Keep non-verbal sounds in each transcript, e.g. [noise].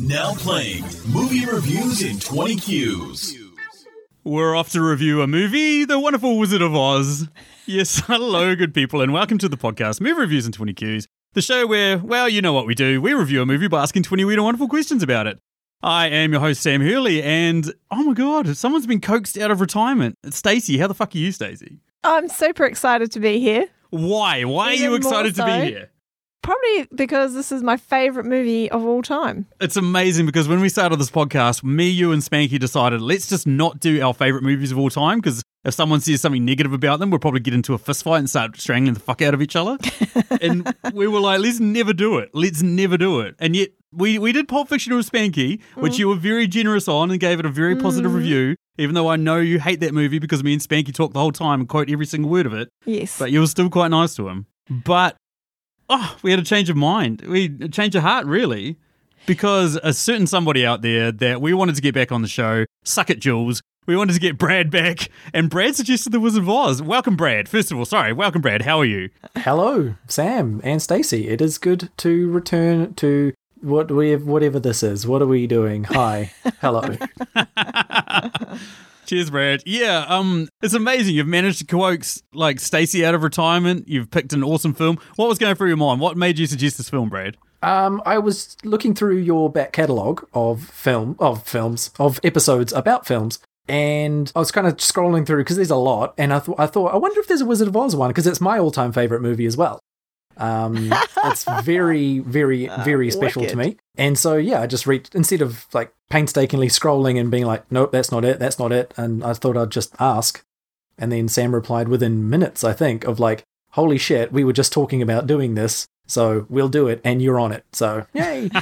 Now playing movie reviews in 20 Qs. We're off to review a movie, The Wonderful Wizard of Oz. Yes, [laughs] hello, good people, and welcome to the podcast, Movie Reviews in 20 Qs, the show where, well, you know what we do. We review a movie by asking 20 weird and wonderful questions about it. I am your host, Sam Hurley, and oh my god, someone's been coaxed out of retirement. It's Stacey. How the fuck are you, Stacey? I'm super excited to be here. Why? Why are you more excited to be here? Probably because this is my favorite movie of all time. It's amazing because when we started this podcast, me, you, and Spanky decided let's just not do our favorite movies of all time because if someone says something negative about them, we'll probably get into a fist fight and start strangling the fuck out of each other. [laughs] and we were like, let's never do it. Let's never do it. And yet we, we did Pulp Fiction with Spanky, which mm. you were very generous on and gave it a very positive mm. review, even though I know you hate that movie because me and Spanky talk the whole time and quote every single word of it. Yes. But you were still quite nice to him. But oh, we had a change of mind. We a change of heart, really, because a certain somebody out there that we wanted to get back on the show. Suck it, Jules. We wanted to get Brad back, and Brad suggested the Wizard of Oz. Welcome, Brad. First of all, sorry, welcome, Brad. How are you? Hello, Sam and Stacey. It is good to return to what we whatever this is. What are we doing? Hi. [laughs] Hello. [laughs] Cheers, Brad. Yeah, um, it's amazing. You've managed to coax like Stacey out of retirement. You've picked an awesome film. What was going through your mind? What made you suggest this film, Brad? Um, I was looking through your back catalogue of film of films of episodes about films, and I was kind of scrolling through because there's a lot, and I thought I thought I wonder if there's a Wizard of Oz one because it's my all-time favorite movie as well. Um, it's very, very, [laughs] very special to me, and so yeah, I just read instead of like painstakingly scrolling and being like, nope, that's not it, that's not it, and I thought I'd just ask, and then Sam replied within minutes, I think, of like, holy shit, we were just talking about doing this. So we'll do it, and you're on it. So yay! [laughs]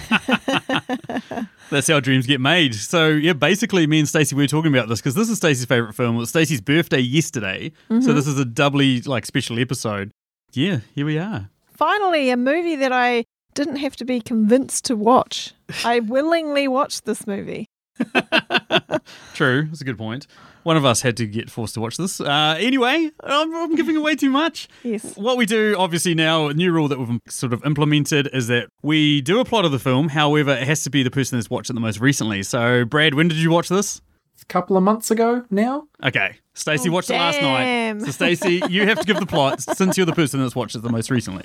[laughs] That's how dreams get made. So yeah, basically, me and Stacey we were talking about this because this is Stacey's favorite film. It was Stacey's birthday yesterday, so this is a doubly like special episode. Yeah, here we are. Finally, a movie that I didn't have to be convinced to watch. I [laughs] willingly watched this movie. [laughs] True, that's a good point. One of us had to get forced to watch this. Uh, anyway, I'm, I'm giving away too much. Yes. What we do, obviously, now, a new rule that we've sort of implemented is that we do a plot of the film. However, it has to be the person that's watched it the most recently. So, Brad, when did you watch this? A couple of months ago now. Okay, Stacey Oh, watched it last night. So, Stacey, [laughs] you have to give the plot since you're the person that's watched it the most recently.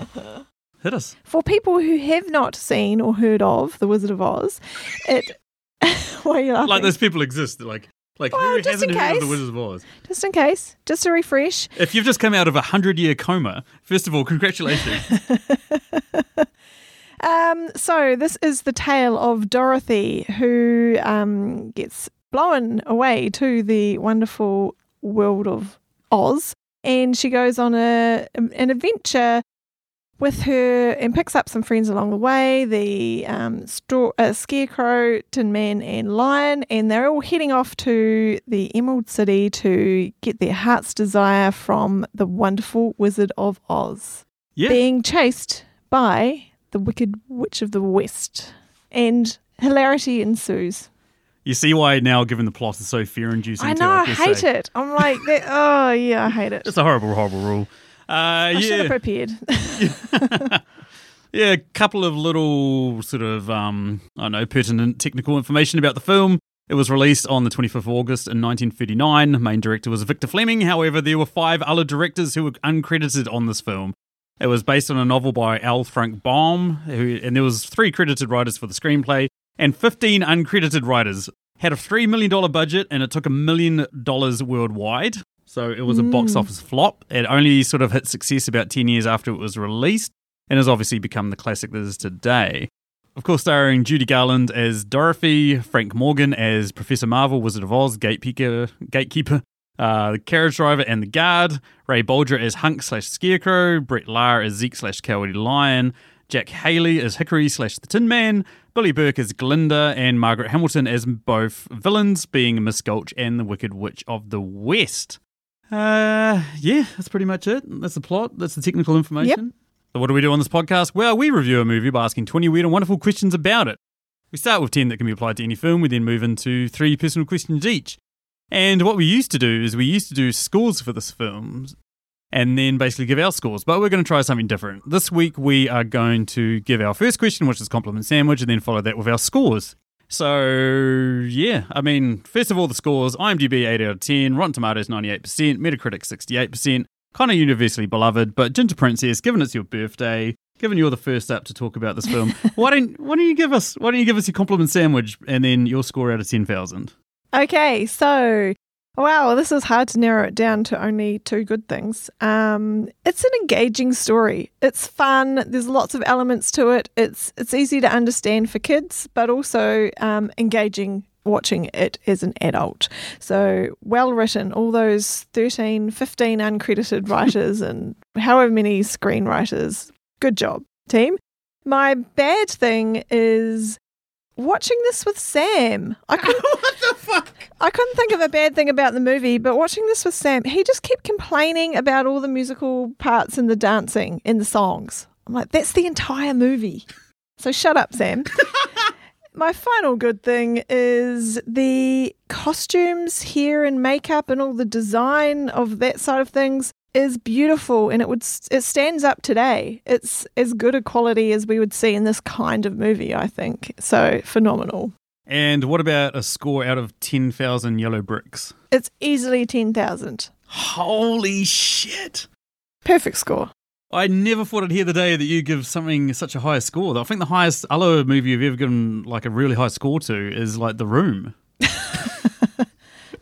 Hit us. For people who have not seen or heard of The Wizard of Oz, it. [laughs] Why are you laughing? Like those people exist. Like, like Well, who just hasn't in heard of the case. Wizards of Oz? Just in case, just to refresh. If you've just come out of a hundred-year coma, first of all, congratulations. [laughs] Um, so this is the tale of Dorothy, who um, gets blown away to the wonderful world of Oz, and she goes on a an adventure with her and picks up some friends along the way. The um, store, uh, Scarecrow, Tin Man, and Lion, and they're all heading off to the Emerald City to get their heart's desire from the wonderful Wizard of Oz Yeah. being chased by the Wicked Witch of the West. And hilarity ensues. You see why now, given the plot is so fear-inducing. I know, I guess, hate eh? it. I'm like, [laughs] oh, yeah, I hate it. It's a horrible, horrible rule. Uh, I should have prepared. [laughs] [laughs] Yeah, a couple of little sort of, um, I don't know, pertinent technical information about the film. It was released on the 25th of August in 1939. Main director was Victor Fleming. However, there were five other directors who were uncredited on this film. It was based on a novel by L. Frank Baum, who, and there was three credited writers for the screenplay and 15 uncredited writers. Had a $3 million budget and it took a million dollars worldwide. So it was a box office flop. It only sort of hit success about 10 years after it was released and has obviously become the classic that is today. Of course, starring Judy Garland as Dorothy, Frank Morgan as Professor Marvel, Wizard of Oz, Gatekeeper, Gatekeeper, uh, the carriage driver and the guard, Ray Bolger as Hunk slash Scarecrow, Bert Lahr as Zeke slash Cowardly Lion, Jack Haley as Hickory slash the Tin Man, Billie Burke as Glinda, and Margaret Hamilton as both villains, being Miss Gulch and the Wicked Witch of the West. Uh, yeah, that's pretty much it. That's the plot. That's the technical information. So, what do we do on this podcast? Well, we review a movie by asking 20 weird and wonderful questions about it. We start with 10 that can be applied to any film. We then move into three personal questions each. And what we used to do is we used to do scores for this film and then basically give our scores. But we're going to try something different. This week we are going to give our first question, which is compliment sandwich, and then follow that with our scores. So, yeah, I mean, first of all, the scores IMDb 8 out of 10, Rotten Tomatoes 98%, Metacritic 68%, kind of universally beloved. But Ginger Princess, given it's your birthday, given you're the first up to talk about this film, [laughs] why don't why don't you give us why don't you give us your compliment sandwich and then your score out of ten thousand? Okay, so wow, this is hard to narrow it down to only two good things. Um, it's an engaging story. It's fun. There's lots of elements to it. It's it's easy to understand for kids, but also um, engaging watching it as an adult. So well written, all those 13, 15 uncredited writers [laughs] and however many screenwriters. Good job, team. My bad thing is watching this with Sam. I [laughs] couldn't, what the fuck? I couldn't think of a bad thing about the movie, but watching this with Sam, he just kept complaining about all the musical parts and the dancing in the songs. I'm like, that's the entire movie. So shut up, Sam. [laughs] My final good thing is the costumes, hair and makeup and all the design of that side of things is beautiful and it would it stands up today. It's as good a quality as we would see in this kind of movie, I think. So phenomenal. And what about a score out of 10,000 yellow bricks? It's easily 10,000. Holy shit. Perfect score. I never thought I'd hear the day that you give something such a high score. I think the highest other movie you've ever given like a really high score to is like The Room. [laughs]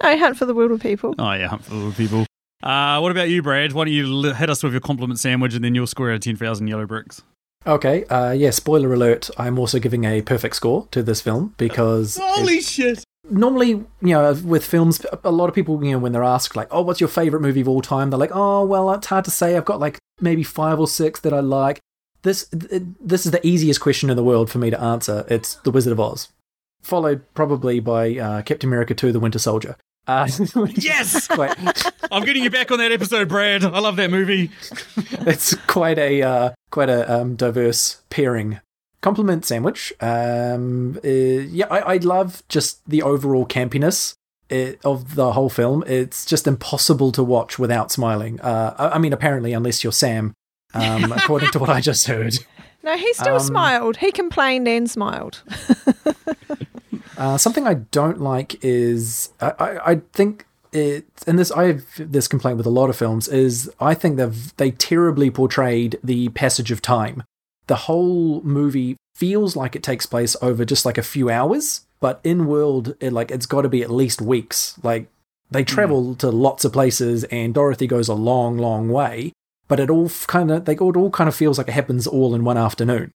I Hunt for the Wilder People. Oh yeah, Hunt for the Wilder People. Uh, what about you, Brad? Why don't you hit us with your compliment sandwich and then you'll score out of 10,000 yellow bricks? Okay, uh, yeah, spoiler alert, I'm also giving a perfect score to this film because. [laughs] Holy shit! Normally, you know, with films, a lot of people, you know, when they're asked, like, oh, what's your favorite movie of all time? They're like, oh, well, it's hard to say. I've got like maybe five or six that I like. This, this is the easiest question in the world for me to answer. It's The Wizard of Oz, followed probably by uh, Captain America 2 The Winter Soldier. Uh, [laughs] yes! Quite, [laughs] I'm getting you back on that episode, Brad. I love that movie. [laughs] it's quite a uh, quite a um, diverse pairing. Compliment sandwich. Um, uh, yeah, I, I love just the overall campiness it, of the whole film. It's just impossible to watch without smiling. Uh, I, I, mean, apparently, unless you're Sam, um, according to what I just heard. No, he still um, smiled. He complained and smiled. Uh, something I don't like is I, I, I think it and this I have this complaint with a lot of films is I think they've they terribly portrayed the passage of time. The whole movie feels like it takes place over just like a few hours, but in world it like it's got to be at least weeks. Like they hmm. travel mm. to lots of places and Dorothy goes a long, long way, but it all kind of they it all kind of feels like it happens all in one afternoon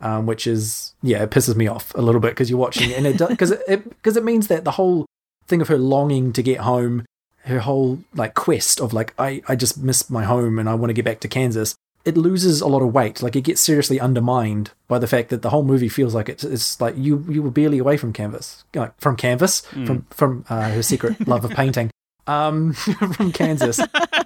um, which is yeah, it pisses me off a little bit because you're watching it and it because it because it, it means that the whole thing of her longing to get home, her whole like quest of like I I just miss my home and I want to get back to Kansas. It loses a lot of weight. Like it gets seriously undermined by the fact that the whole movie feels like it's, it's like you you were barely away from canvas, like from canvas, mm. from from uh, her secret love of painting, um, [laughs] from Kansas. [laughs]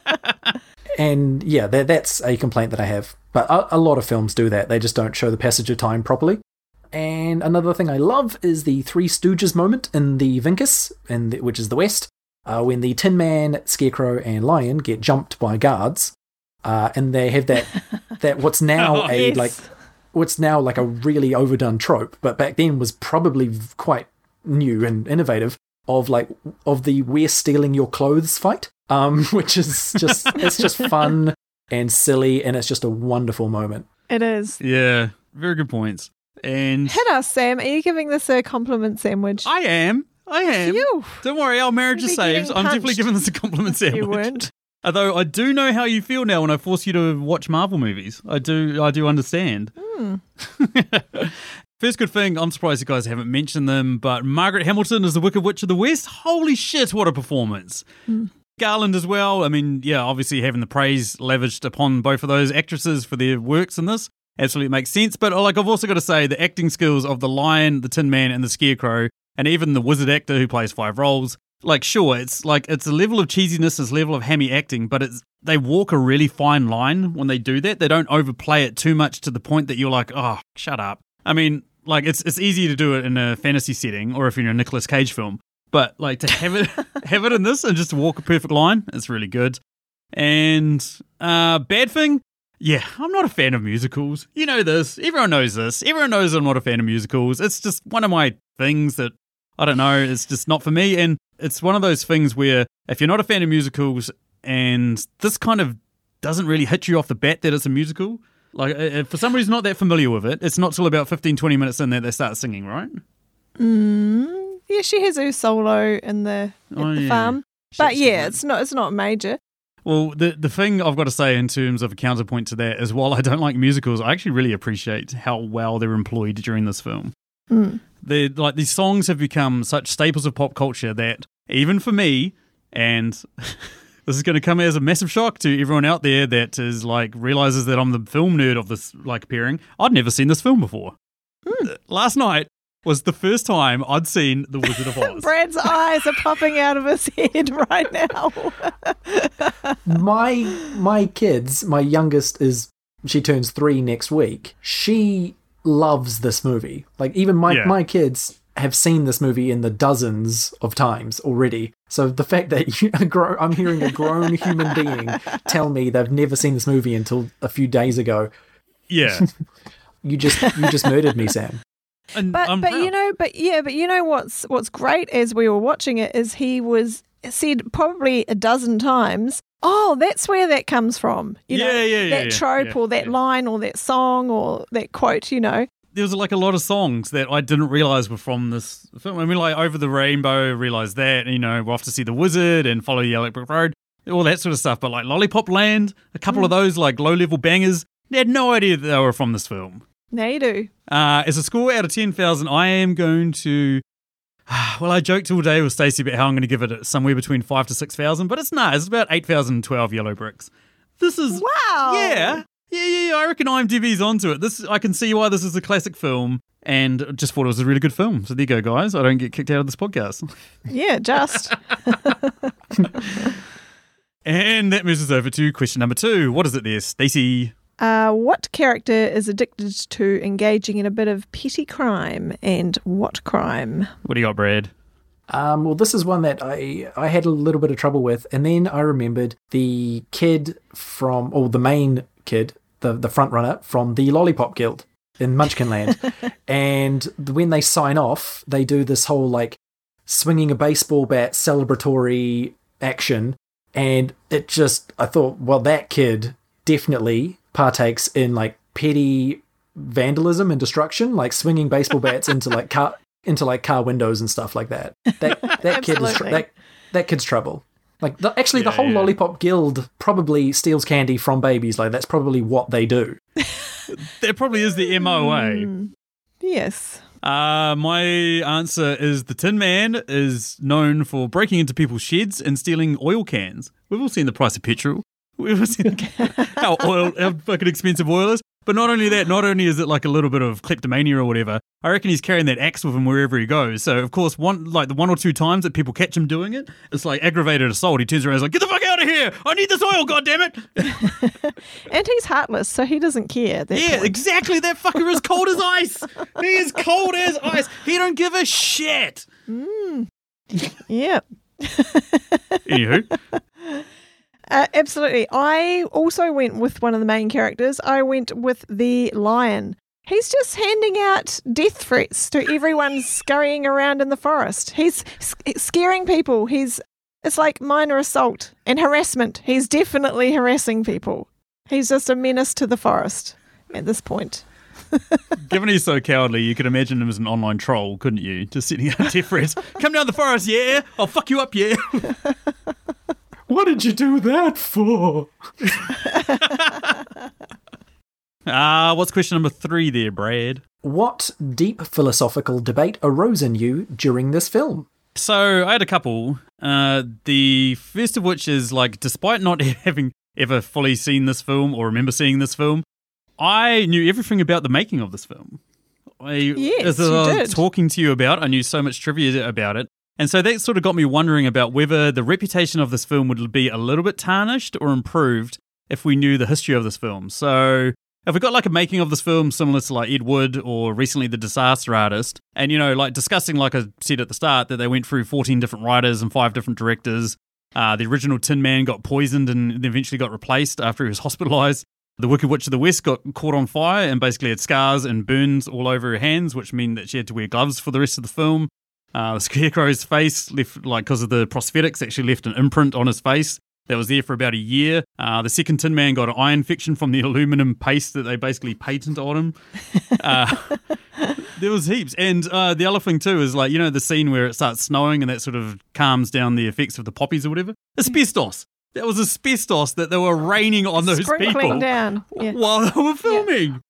and yeah, that, that's a complaint that I have. But a, a, lot of films do that. They just don't show the passage of time properly. And another thing I love is the Three Stooges moment in the Vinkus, in the, which is the West, uh, when the Tin Man, Scarecrow, and Lion get jumped by guards, uh, and they have that [laughs] that what's now oh, a yes. like what's now like a really overdone trope, but back then was probably quite new and innovative of like of the we're stealing your clothes fight um, [laughs] which is just it's just fun and silly, and it's just a wonderful moment. It is. Yeah, very good points. And hit us, Sam. Are you giving this a compliment sandwich? I am. I am. Phew. Don't worry, our marriage is saved. I'm definitely giving this a compliment [laughs] sandwich. you weren't. Although I do know how you feel now when I force you to watch Marvel movies. I do I do understand. Mm. [laughs] First good thing, I'm surprised you guys haven't mentioned them, but Margaret Hamilton is the Wicked Witch of the West. Holy shit, what a performance. Mm. Garland as well. I mean, yeah, obviously having the praise lavished upon both of those actresses for their works in this absolutely makes sense. But uh, like, I've also got to say the acting skills of the Lion, the Tin Man, and the Scarecrow, and even the wizard actor who plays five roles. Like, sure, it's like it's a level of cheesiness, a level of hammy acting, but it's they walk a really fine line when they do that. They don't overplay it too much to the point that you're like, oh, shut up. I mean, like it's it's easy to do it in a fantasy setting or if you're in a Nicolas Cage film. But like to have it [laughs] have it in this and just walk a perfect line, it's really good. And uh bad thing, yeah, I'm not a fan of musicals. You know this. Everyone knows this. Everyone knows I'm not a fan of musicals. It's just one of my things that I don't know. It's just not for me. And it's one of those things where if you're not a fan of musicals and this kind of doesn't really hit you off the bat that it's a musical, like for some reason not that familiar with it, it's not till about 15, 20 minutes in that they start singing, right? Mm, yeah, she has her solo in the, at Oh, the yeah. farm. Shit, But yeah, it's not it's not major. Well, the the thing I've got to say in terms of a counterpoint to that is while I don't like musicals, I actually really appreciate how well they're employed during this film. Mm. They like these songs have become such staples of pop culture that even for me, and [laughs] this is going to come as a massive shock to everyone out there that is like realizes that I'm the film nerd of this like pairing. I'd never seen this film before. Last night was the first time I'd seen The Wizard of Oz. [laughs] Brad's eyes are popping out of his head [laughs] right now. [laughs] my my kids, my youngest is she turns three next week. She loves this movie. Like even my Yeah. my kids have seen this movie in the dozens of times already. So the fact that you, a gro- I'm hearing a grown human being tell me they've never seen this movie until a few days ago, yeah, you just you just murdered me, Sam. And But I'm but proud. you know, but yeah, but you know what's what's great as we were watching it is he was said probably a dozen times. Oh, that's where that comes from. You know, Yeah, yeah, yeah, That yeah, trope yeah, or that yeah. line or that song or that quote. You know. there was like a lot of songs that I didn't realize were from this film. I mean, like Over the Rainbow, realized that. You know, we're off to see the Wizard and follow the Yellow Brick Road, all that sort of stuff. But like Lollipop Land, a couple of mm. those like low level bangers, they had no idea that they were from this film. Now you do. Uh, as a score out of ten thousand, I am going to. [sighs] Well, I joked all day with Stacey about how I'm going to give it somewhere between five to six thousand, but it's not. It's about eight thousand twelve yellow bricks. This is Wow. yeah, yeah, yeah, yeah. I reckon IMDb's onto it. This I can see why this is a classic film, and just thought it was a really good film. So there you go, guys. I don't get kicked out of this podcast. Yeah. Just. [laughs] [laughs] And that moves us over to question number two. What is it there, Stacey? Uh, what character is addicted to engaging in a bit of petty crime, and what crime? What do you got, Brad? Um, well, this is one that I I had a little bit of trouble with, and then I remembered the kid from, or the main kid, the the front runner from the Lollipop Guild in Munchkinland, [laughs] and when they sign off, they do this whole like swinging a baseball bat celebratory action, and it just I thought, well, that kid definitely partakes in like petty vandalism and destruction, like swinging baseball bats [laughs] into like car into like car windows and stuff like that. That that kid is tr- Absolutely. that that kid's trouble. Like the, actually, the whole yeah. lollipop guild probably steals candy from babies. Like that's probably what they do. [laughs] That probably is the MOA. Mm, yes. Uh, my answer is the Tin Man is known for breaking into people's sheds and stealing oil cans. We've all seen the price of petrol. We've all seen how oil, how fucking expensive oil is. But not only that, not only is it like a little bit of kleptomania or whatever, I reckon he's carrying that axe with him wherever he goes. So of course, one like the one or two times that people catch him doing it, it's like aggravated assault. He turns around and is like, "Get the fuck out of here! I need this oil, goddammit!" [laughs] And he's heartless, so he doesn't care. Yeah, point. exactly. That fucker is cold as ice. [laughs] He is cold as ice. He don't give a shit. Mm. Yeah. Anywho, Uh, absolutely. I also went with one of the main characters. I went with the lion. He's just handing out death threats to everyone scurrying around in the forest. He's scaring people. He's it's like minor assault and harassment. He's definitely harassing people. He's just a menace to the forest at this point. [laughs] given he's so cowardly, you could imagine him as an online troll, couldn't you? Just sitting out death threats. [laughs] Come down the forest, yeah. I'll fuck you up, yeah. [laughs] What did you do that for? Ah, what's question number three there, Brad? What deep philosophical debate arose in you during this film? So I had a couple. Uh, the first of which is like, despite not [laughs] having ever fully seen this film or remember seeing this film, I knew everything about the making of this film. I, Yes, as I you was did. talking to you about, I knew so much trivia about it. And so that sort of got me wondering about whether the reputation of this film would be a little bit tarnished or improved if we knew the history of this film. So if we got like a making of this film similar to like Ed Wood or recently The Disaster Artist, and you know, like discussing, like I said at the start, that they went through 14 different writers and five different directors. Uh, the original Tin Man got poisoned and eventually got replaced after he was [laughs] hospitalized. The Wicked Witch of the West got caught on fire and basically had scars and burns all over her hands, which mean that she had to wear gloves for the rest of the film. Uh, the [laughs] Scarecrow's face left, like, because of the prosthetics, actually left an imprint on his face that was there for about a year. Uh, the second Tin Man got an eye infection from the [laughs] aluminum paste that they basically patented on him. [laughs] Uh, there was heaps. And uh, the other thing, too, is like, you know, the scene where it starts snowing and that sort of calms down the effects of the poppies or whatever? Asbestos. That was asbestos that they were raining on those Sprinkling people down. Yeah. while they were filming.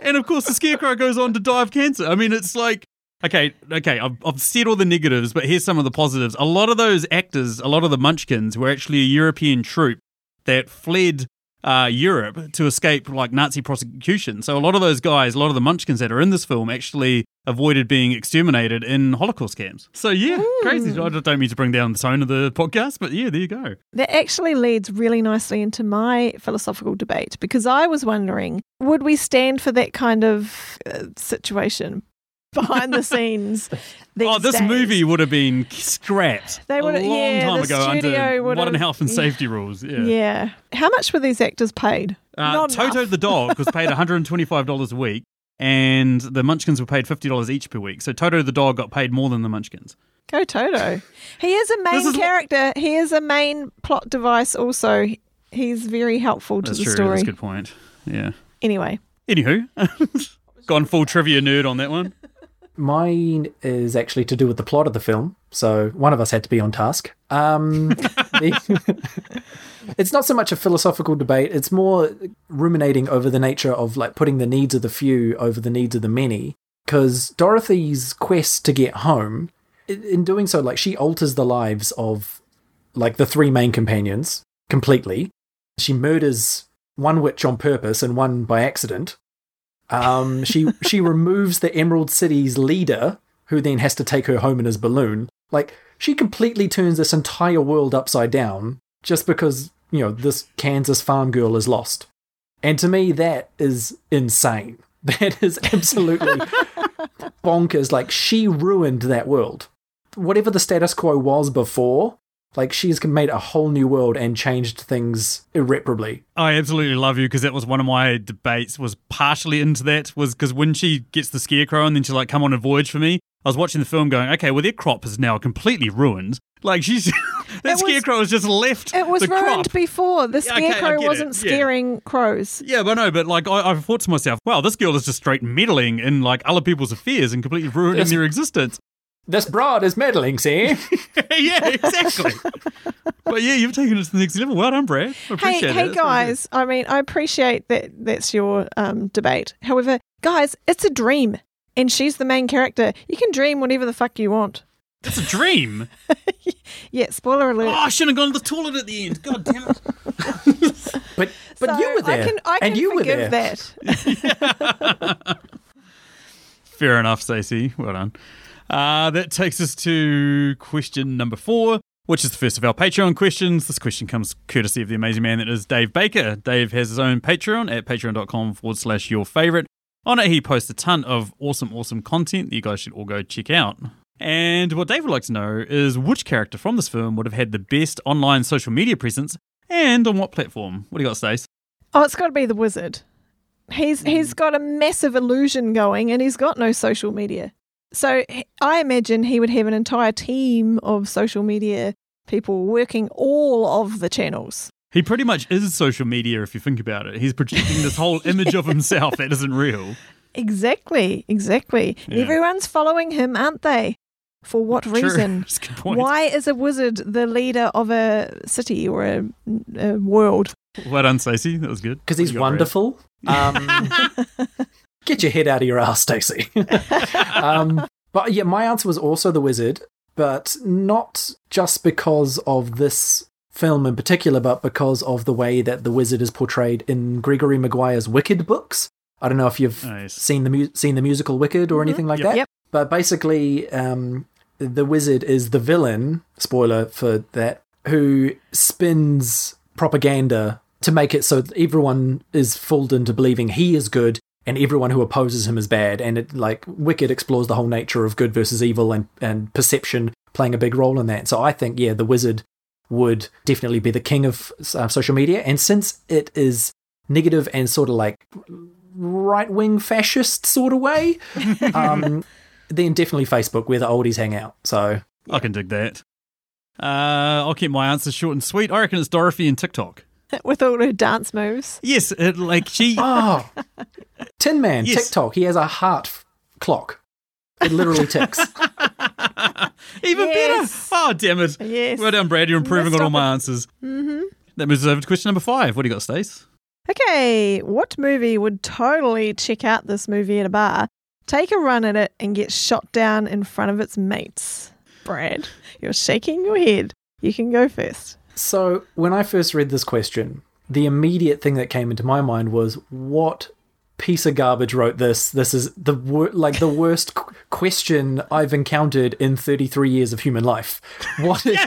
And of course, the scarecrow goes on to die of cancer. I mean, it's like, okay, okay, I've, I've said all the negatives, but here's some of the positives. A lot of those actors, a lot of the Munchkins, were actually a European troupe that fled uh, Europe to escape like Nazi prosecution. So a lot of those guys, a lot of the Munchkins that are in this film, actually avoided being exterminated in Holocaust camps. So yeah, crazy. I don't mean to bring down the tone of the podcast, but yeah, there you go. That actually leads really nicely into my philosophical debate because I was wondering would we stand for that kind of uh, situation behind the scenes? [laughs] These oh, this days? movie would have been scrapped They a long yeah, time ago under would modern health and yeah. safety rules. Yeah. Yeah. How much were these actors paid? Uh, Toto the dog was paid [laughs] $125 a week, and the Munchkins were paid $50 each per week. So Toto the dog got paid more than the Munchkins. Go Toto. [laughs] He is a main is character. He is a main plot device also. He's very helpful to That's the true. story. That's a good point. Yeah. Anyway, Anywho, gone full trivia nerd on that one. Mine is actually to do with the plot of the film, so one of us had to be on task. Um, [laughs] the- [laughs] it's not so much a philosophical debate; it's more ruminating over the nature of like putting the needs of the few over the needs of the many. Because Dorothy's quest to get home, in doing so, like she alters the lives of like the three main companions completely. She murders one witch on purpose and one by accident. Um, she she [laughs] removes the Emerald City's leader, who then has to take her home in his balloon. Like she completely turns this entire world upside down just because you know this Kansas farm girl is lost. And to me, that is insane. [laughs] That is absolutely [laughs] bonkers. Like she ruined that world. Whatever the status quo was before, like she's made a whole new world and changed things irreparably. I absolutely love you because that was one of my debates. Was partially into that was because when she gets the scarecrow and then she's like, "Come on a voyage for me." I was watching the film, going, "Okay, well their crop is now completely ruined. Like she's [laughs] that was- scarecrow has just left it was the ruined crop." before. The Yeah, okay, I scarecrow it. wasn't Yeah. scaring crows. Yeah, but no, but like I, I thought to myself, wow, this girl is just straight meddling in like other people's affairs and completely ruining Yes. their existence. This broad is meddling, see? [laughs] yeah, exactly. but yeah, you've taken it to the next level. Well done, Brad. I Hey, appreciate it. hey That's guys. I mean, I appreciate that that's your um, debate. However, guys, it's a dream, and she's the main character. You can dream whatever the fuck you want. good. It's a dream. [laughs] Yeah, spoiler alert. oh, I shouldn't have gone to the toilet at the end. God damn it. [laughs] But but So you were there, I can, I can and you were forgive there. that. Fair enough, Stacey. Well done. Uh, that takes us to question number four, which is the first of our Patreon questions. This question comes courtesy of the amazing man that is Dave Baker. Dave has his own Patreon at patreon.com forward slash your favorite. On it, he posts a ton of awesome, awesome content that you guys should all go check out. And what Dave would like to know is which character from this film would have had the best online social media presence and on what platform? What do you got, Stace? Oh, it's got to be the wizard. He's Hmm. he's got a massive illusion going, and he's got no social media. So I imagine he would have an entire team of social media people working all of the channels. He pretty much is social media if you think about it. He's projecting this whole [laughs] image of himself that isn't real. Exactly, exactly. Yeah. Everyone's following him, aren't they? For what True. reason? [laughs] That's a good point. Why is a wizard the leader of a city or a, a world? Well done, Stacey. That was good. Because he's you got, Brad? wonderful. [laughs] Um, get your head out of your ass, Stacey. [laughs] um, but yeah, my answer was also the wizard, but not just because of this film in particular, but because of the way that the wizard is portrayed in Gregory Maguire's Wicked books. I don't know if you've Nice. seen the mu- seen the musical Wicked or anything like Yep. that. Yep. But basically, um, the wizard is the villain. Spoiler for that. Who spins propaganda to make it so that everyone is fooled into believing he is good and everyone who opposes him is bad. And it like Wicked explores the whole nature of good versus evil and and perception playing a big role in that. So I think yeah, the wizard would definitely be the king of uh, social media. And since it is negative and sort of like right wing fascist sort of way, [laughs] um, then definitely Facebook where the oldies hang out. So I can dig that. Uh, I'll keep my answers short and sweet. I reckon it's Dorothy and TikTok. [laughs] With all her dance moves. Yes, it, like she. Oh, [laughs] Tin Man, Yes. TikTok. He has a heart f- clock. It literally ticks. [laughs] Even Yes. better. Oh, damn it. Yes. Well done, Brad. You're improving on all Missed my answers. Mm-hmm. That moves us over to question number five. What do you got, Stace? Okay, what movie would totally check out this movie at a bar, take a run at it, and get shot down in front of its mates? Brad, you're shaking your head. You can go first. So when I first read this question, the immediate thing that came into my mind was what piece of garbage wrote this? This is the wor- like the worst qu- question I've encountered in 33 years of human life. What is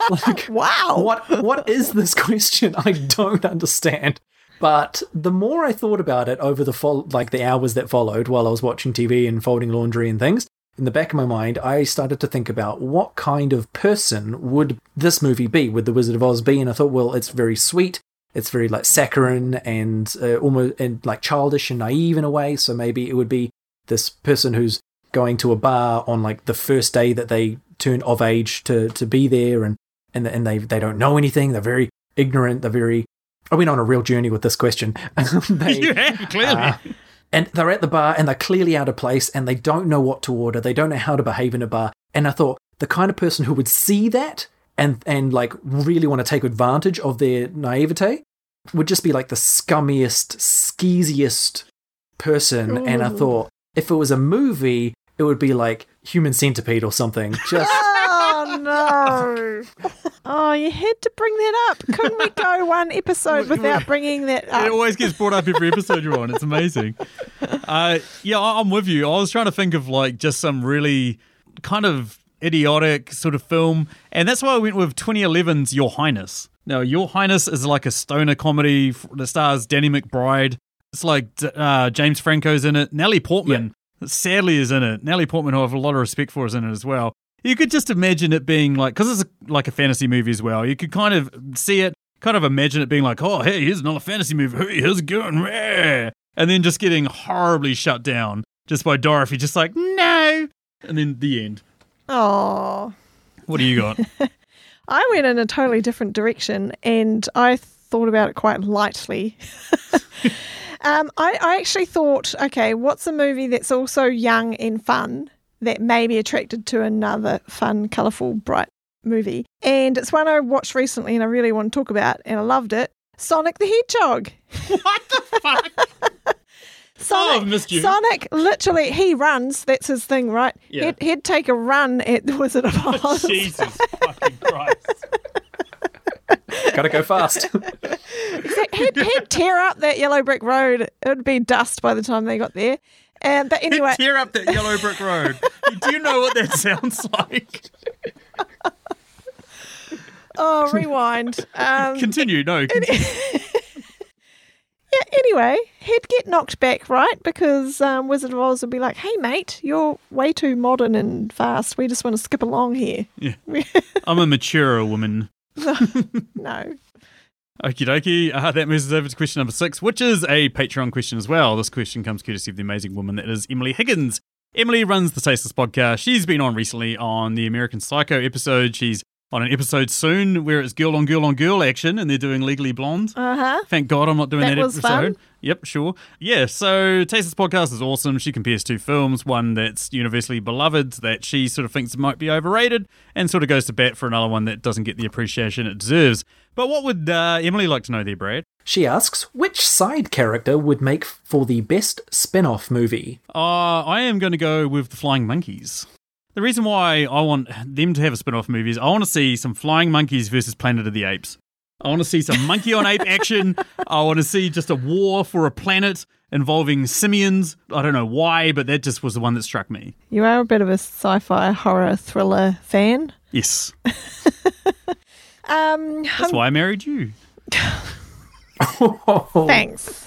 [laughs] like Wow. what what is this question? I don't understand. But the more I thought about it over the fol- like the hours that followed while I was watching TV and folding laundry and things, in the back of my mind, I started to think about what kind of person would this movie be? Would The Wizard of Oz be? And I thought, well, it's very sweet. It's very like saccharine and uh, almost and like childish and naive in a way. So maybe it would be this person who's going to a bar on like the first day that they turn of age to to be there, and and and they they don't know anything. They're very ignorant. They're very. I went on a real journey with this question. [laughs] They- [laughs] you have, clearly. uh, and they're at the bar and they're clearly out of place and they don't know what to order. They don't know how to behave in a bar. And I thought the kind of person who would see that and and like really want to take advantage of their naivete would just be like the scummiest, skeeziest person. And I thought if it was a movie, it would be like Human Centipede or something. Just [laughs] no! [laughs] Oh, you had to bring that up. Couldn't we go [laughs] one episode without bringing that It up? always gets brought up every episode you're on. It's amazing. [laughs] Uh, yeah, I- I'm with you. I was trying to think of like just some really kind of idiotic sort of film, and that's why I went with 2011's Your Highness. Now, Your Highness is like a stoner comedy that stars Danny McBride. It's like uh, James Franco's in it. Nellie Portman, sadly, is in it. Nellie Portman, who I have a lot of respect for, is in it as well. You could just imagine it being like, because it's a, like a fantasy movie as well. You could kind of see it, kind of imagine it being like, oh, hey, here's another fantasy movie. Hey, how's it going? Rah. And then just getting horribly shut down just by Dorothy, just like, no. And then the end. Oh, What do you got? [laughs] I went in a totally different direction, and I thought about it quite lightly. [laughs] um, I, I actually thought, okay, what's a movie that's also young and fun that may be attracted to another fun, colourful, bright movie? And it's one I watched recently, and I really want to talk about, and I loved it. Sonic the Hedgehog. [laughs] what the fuck? [laughs] Sonic, oh, I've missed you. Sonic, literally, he runs. That's his thing, right? Yeah. He'd, he'd take a run at the Wizard of [laughs] Oz. Jesus fucking Christ. gotta go fast. he'd, he'd tear up that yellow brick road. It would be dust by the time they got there. Um, but anyway, Tear up that yellow brick road. Do you know what that [laughs] sounds like? [laughs] oh, rewind. Um, Continue. No. Continue. [laughs] yeah, anyway, he'd get knocked back, right? Because um, Wizard of Oz would be like, hey, mate, you're way too modern and fast. We just want to skip along here. Yeah. I'm a mature woman. No. Okie dokie. Uh, that moves us over to question number six, which is a Patreon question as well. This question comes courtesy of the amazing woman that is Emily Higgins. Emily runs the Tasteless podcast. She's been on recently on the American Psycho episode. She's on an episode soon where it's girl on girl on girl action and they're doing Legally Blonde. Uh huh. Thank God I'm not doing That that, was episode. fun. Yep, sure. Yeah, so Tasteless Podcast is awesome. She compares two films, one that's universally beloved that she sort of thinks might be overrated, and sort of goes to bat for another one that doesn't get the appreciation it deserves. But what would uh, Emily like to know there, Brad? She asks, which side character would make for the best spin off movie? Uh, I am going to go with the Flying Monkeys. The reason why I want them to have a spin off movie is I want to see some Flying Monkeys versus Planet of the Apes. I want to see some monkey on ape action. [laughs] I want to see just a war for a planet involving simians. I don't know why, but that just was the one that struck me. You are a bit of a sci fi horror thriller fan. Yes. [laughs] Um, That's why I married you. [laughs] Thanks.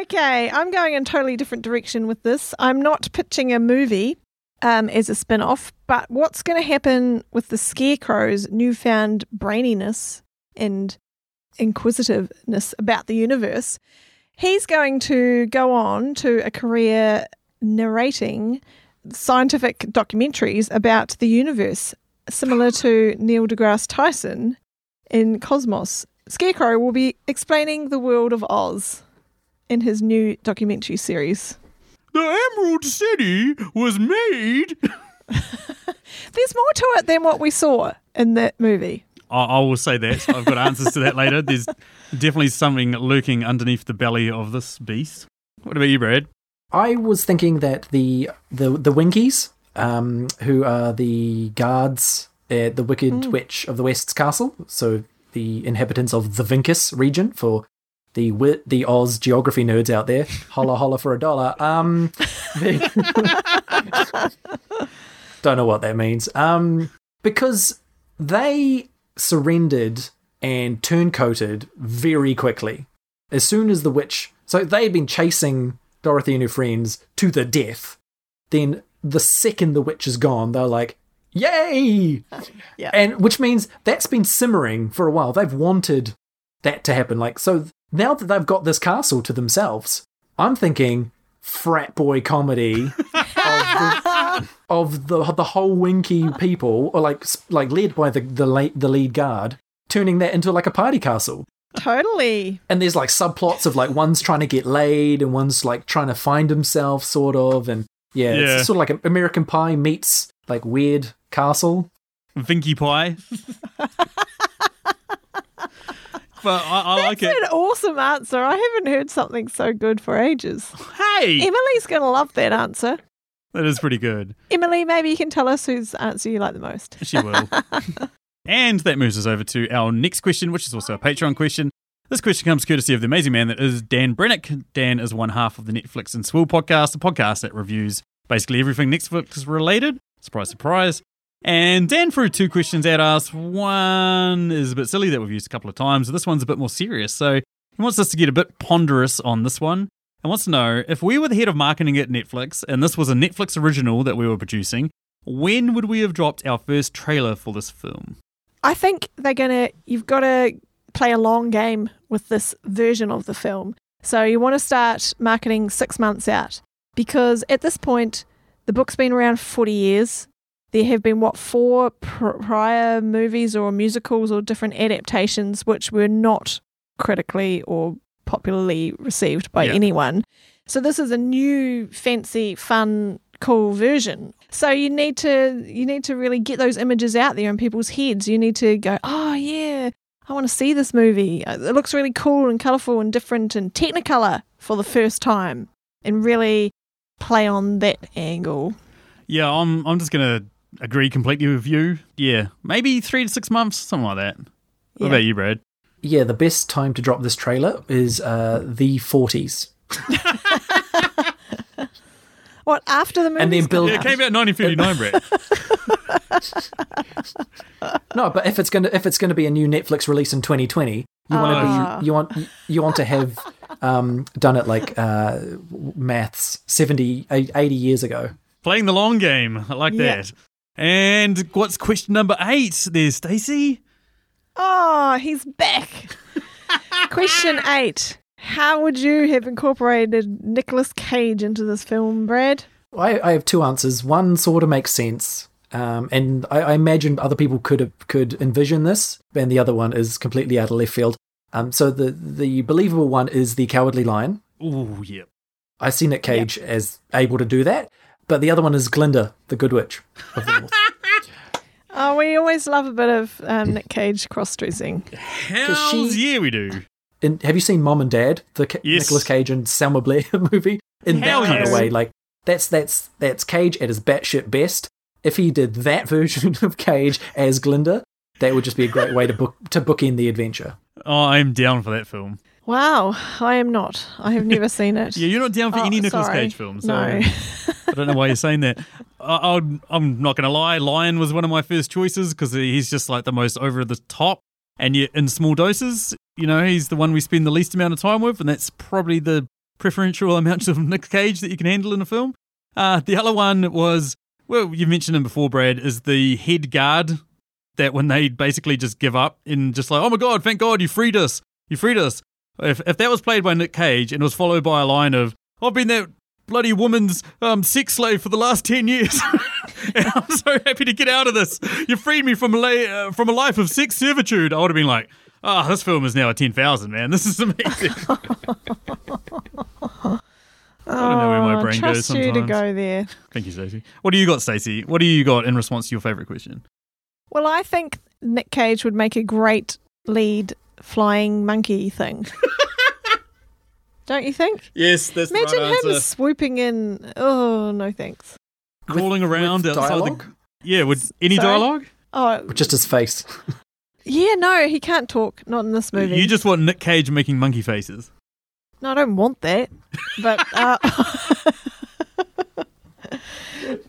okay, I'm going in a totally different direction with this. I'm not pitching a movie um, as a spin off, but what's going to happen with the Scarecrow's newfound braininess and inquisitiveness about the universe, he's going to go on to a career narrating scientific documentaries about the universe, similar to Neil deGrasse Tyson in Cosmos. Scarecrow will be explaining the world of Oz in his new documentary series. The Emerald City was made. [laughs] There's more to it than what we saw in that movie. I, I will say that. I've got answers to that later. There's definitely something lurking underneath the belly of this beast. What about you, Brad? I was thinking that the the the Winkies, um, who are the guards at the Wicked Witch of the West's castle, so the inhabitants of the Vinkus region for the wi- the Oz geography nerds out there, holla holla for a dollar. Um, they- [laughs] don't know what that means. Um, because they surrendered and turncoated very quickly as soon as the witch. So they had been chasing Dorothy and her friends to the death. Then the second the witch is gone, they're like, "Yay!" Yeah. and which means that's been simmering for a while. They've wanted that to happen. Like so, now that they've got this castle to themselves, I'm thinking frat boy comedy of the, of the the whole Winky people, or like like led by the the late the lead guard, turning that into like a party castle. Totally. And there's like subplots of like one's trying to get laid and one's like trying to find himself, sort of. And yeah, Yeah. it's sort of like an American Pie meets like weird castle. Vinky Pie. [laughs] but I, I like That's it. an awesome answer. I haven't heard something so good for ages. Hey, Emily's going to love that answer. that is pretty good. Emily, maybe you can tell us whose answer you like the most. She will. [laughs] and that moves us over to our next question, which is also a Patreon question. This question comes courtesy of the amazing man that is Dan Brennick. Dan is one half of the Netflix and Swill podcast, a podcast that reviews basically everything Netflix related. Surprise, surprise. And Dan threw two questions at us. One is a bit silly that we've used a couple of times. This one's a bit more serious. So he wants us to get a bit ponderous on this one and wants to know if we were the head of marketing at Netflix and this was a Netflix original that we were producing, when would we have dropped our first trailer for this film? I think they're going to, you've got to play a long game with this version of the film. So you want to start marketing six months out because at this point, the book's been around 40 years. There have been, what, four pr- prior movies or musicals or different adaptations which were not critically or popularly received by Yeah. anyone. So this is a new, fancy, fun, cool version. So you need to you need to really get those images out there in people's heads. You need to go, oh yeah, I want to see this movie. It looks really cool and colourful and different and Technicolor for the first time, and really play on that angle. Yeah, I'm I'm just gonna agree completely with you. Yeah, maybe three to six months, something like that. What Yeah. about you, Brad? Yeah, the best time to drop this trailer is uh, the 40s. [laughs] What after the movie? And then build- Yeah, it came out in 1959, Brad. [laughs] No, but if it's gonna if it's gonna be a new Netflix release in 2020, you want Ah. to be you want you want to have um, done it like uh, maths 70 80 years ago. Playing the long game. I like Yeah. that. And what's question number eight? there, Stacey. Oh, he's back. [laughs] Question eight. How would you have incorporated Nicolas Cage into this film, Brad? I, I have two answers. One sort of makes sense, um, and I, I imagine other people could could envision this, and the other one is completely out of left field. Um, so the the believable one is the Cowardly Lion. Oh, yeah. I see Nick Cage as able to do that, but the other one is Glinda, the Good Witch of the North. [laughs] Oh, we always love a bit of um, Nick Cage cross dressing. Hells she- yeah, we do. in, have you seen Mom and Dad, the Ca- Yes. Nicolas Cage and Selma Blair [laughs] movie? In Hell that kind yes. of way, like that's that's that's Cage at his batshit best. If he did that [laughs] version of Cage as Glinda, that would just be a great way to book to bookend the adventure. Oh, I'm down for that film. Wow, I am not. I have never seen it. [laughs] Yeah, you're not down for Oh, any Nicolas sorry. Cage film, so No. I don't know why you're saying that. I, I'm not going to lie. Lion was one of my first choices because he's just like the most over the top, and yet in small doses, you know, he's the one we spend the least amount of time with, and that's probably the preferential amount of [laughs] Nick Cage that you can handle in a film. Uh, the other one was, well, you mentioned him before, Brad, is the head guard that when they basically just give up and just like, oh my god, thank God you freed us. You freed us. If if that was played by Nick Cage and was followed by a line of I've been that bloody woman's um, sex slave for the last ten years, [laughs] and I'm so happy to get out of this. You freed me from a la- uh, from a life of sex servitude. I would have been like, oh, this film is now a ten thousand, man. This is amazing. [laughs] I don't know where my brain Oh, brain trust goes you to go there. Thank you, Stacey. What do you got, Stacey? What do you got in response to your favorite question? Well, I think Nick Cage would make a great lead flying monkey thing. [laughs] Don't you think? Yes, that's Imagine him swooping in. Oh, no thanks. crawling With- around with outside dialogue? the yeah with any Sorry? dialogue Oh, Just his face. [laughs] yeah, no, he can't talk. Not in this movie. you just want nick cage making monkey faces No, I don't want that. But [laughs] uh,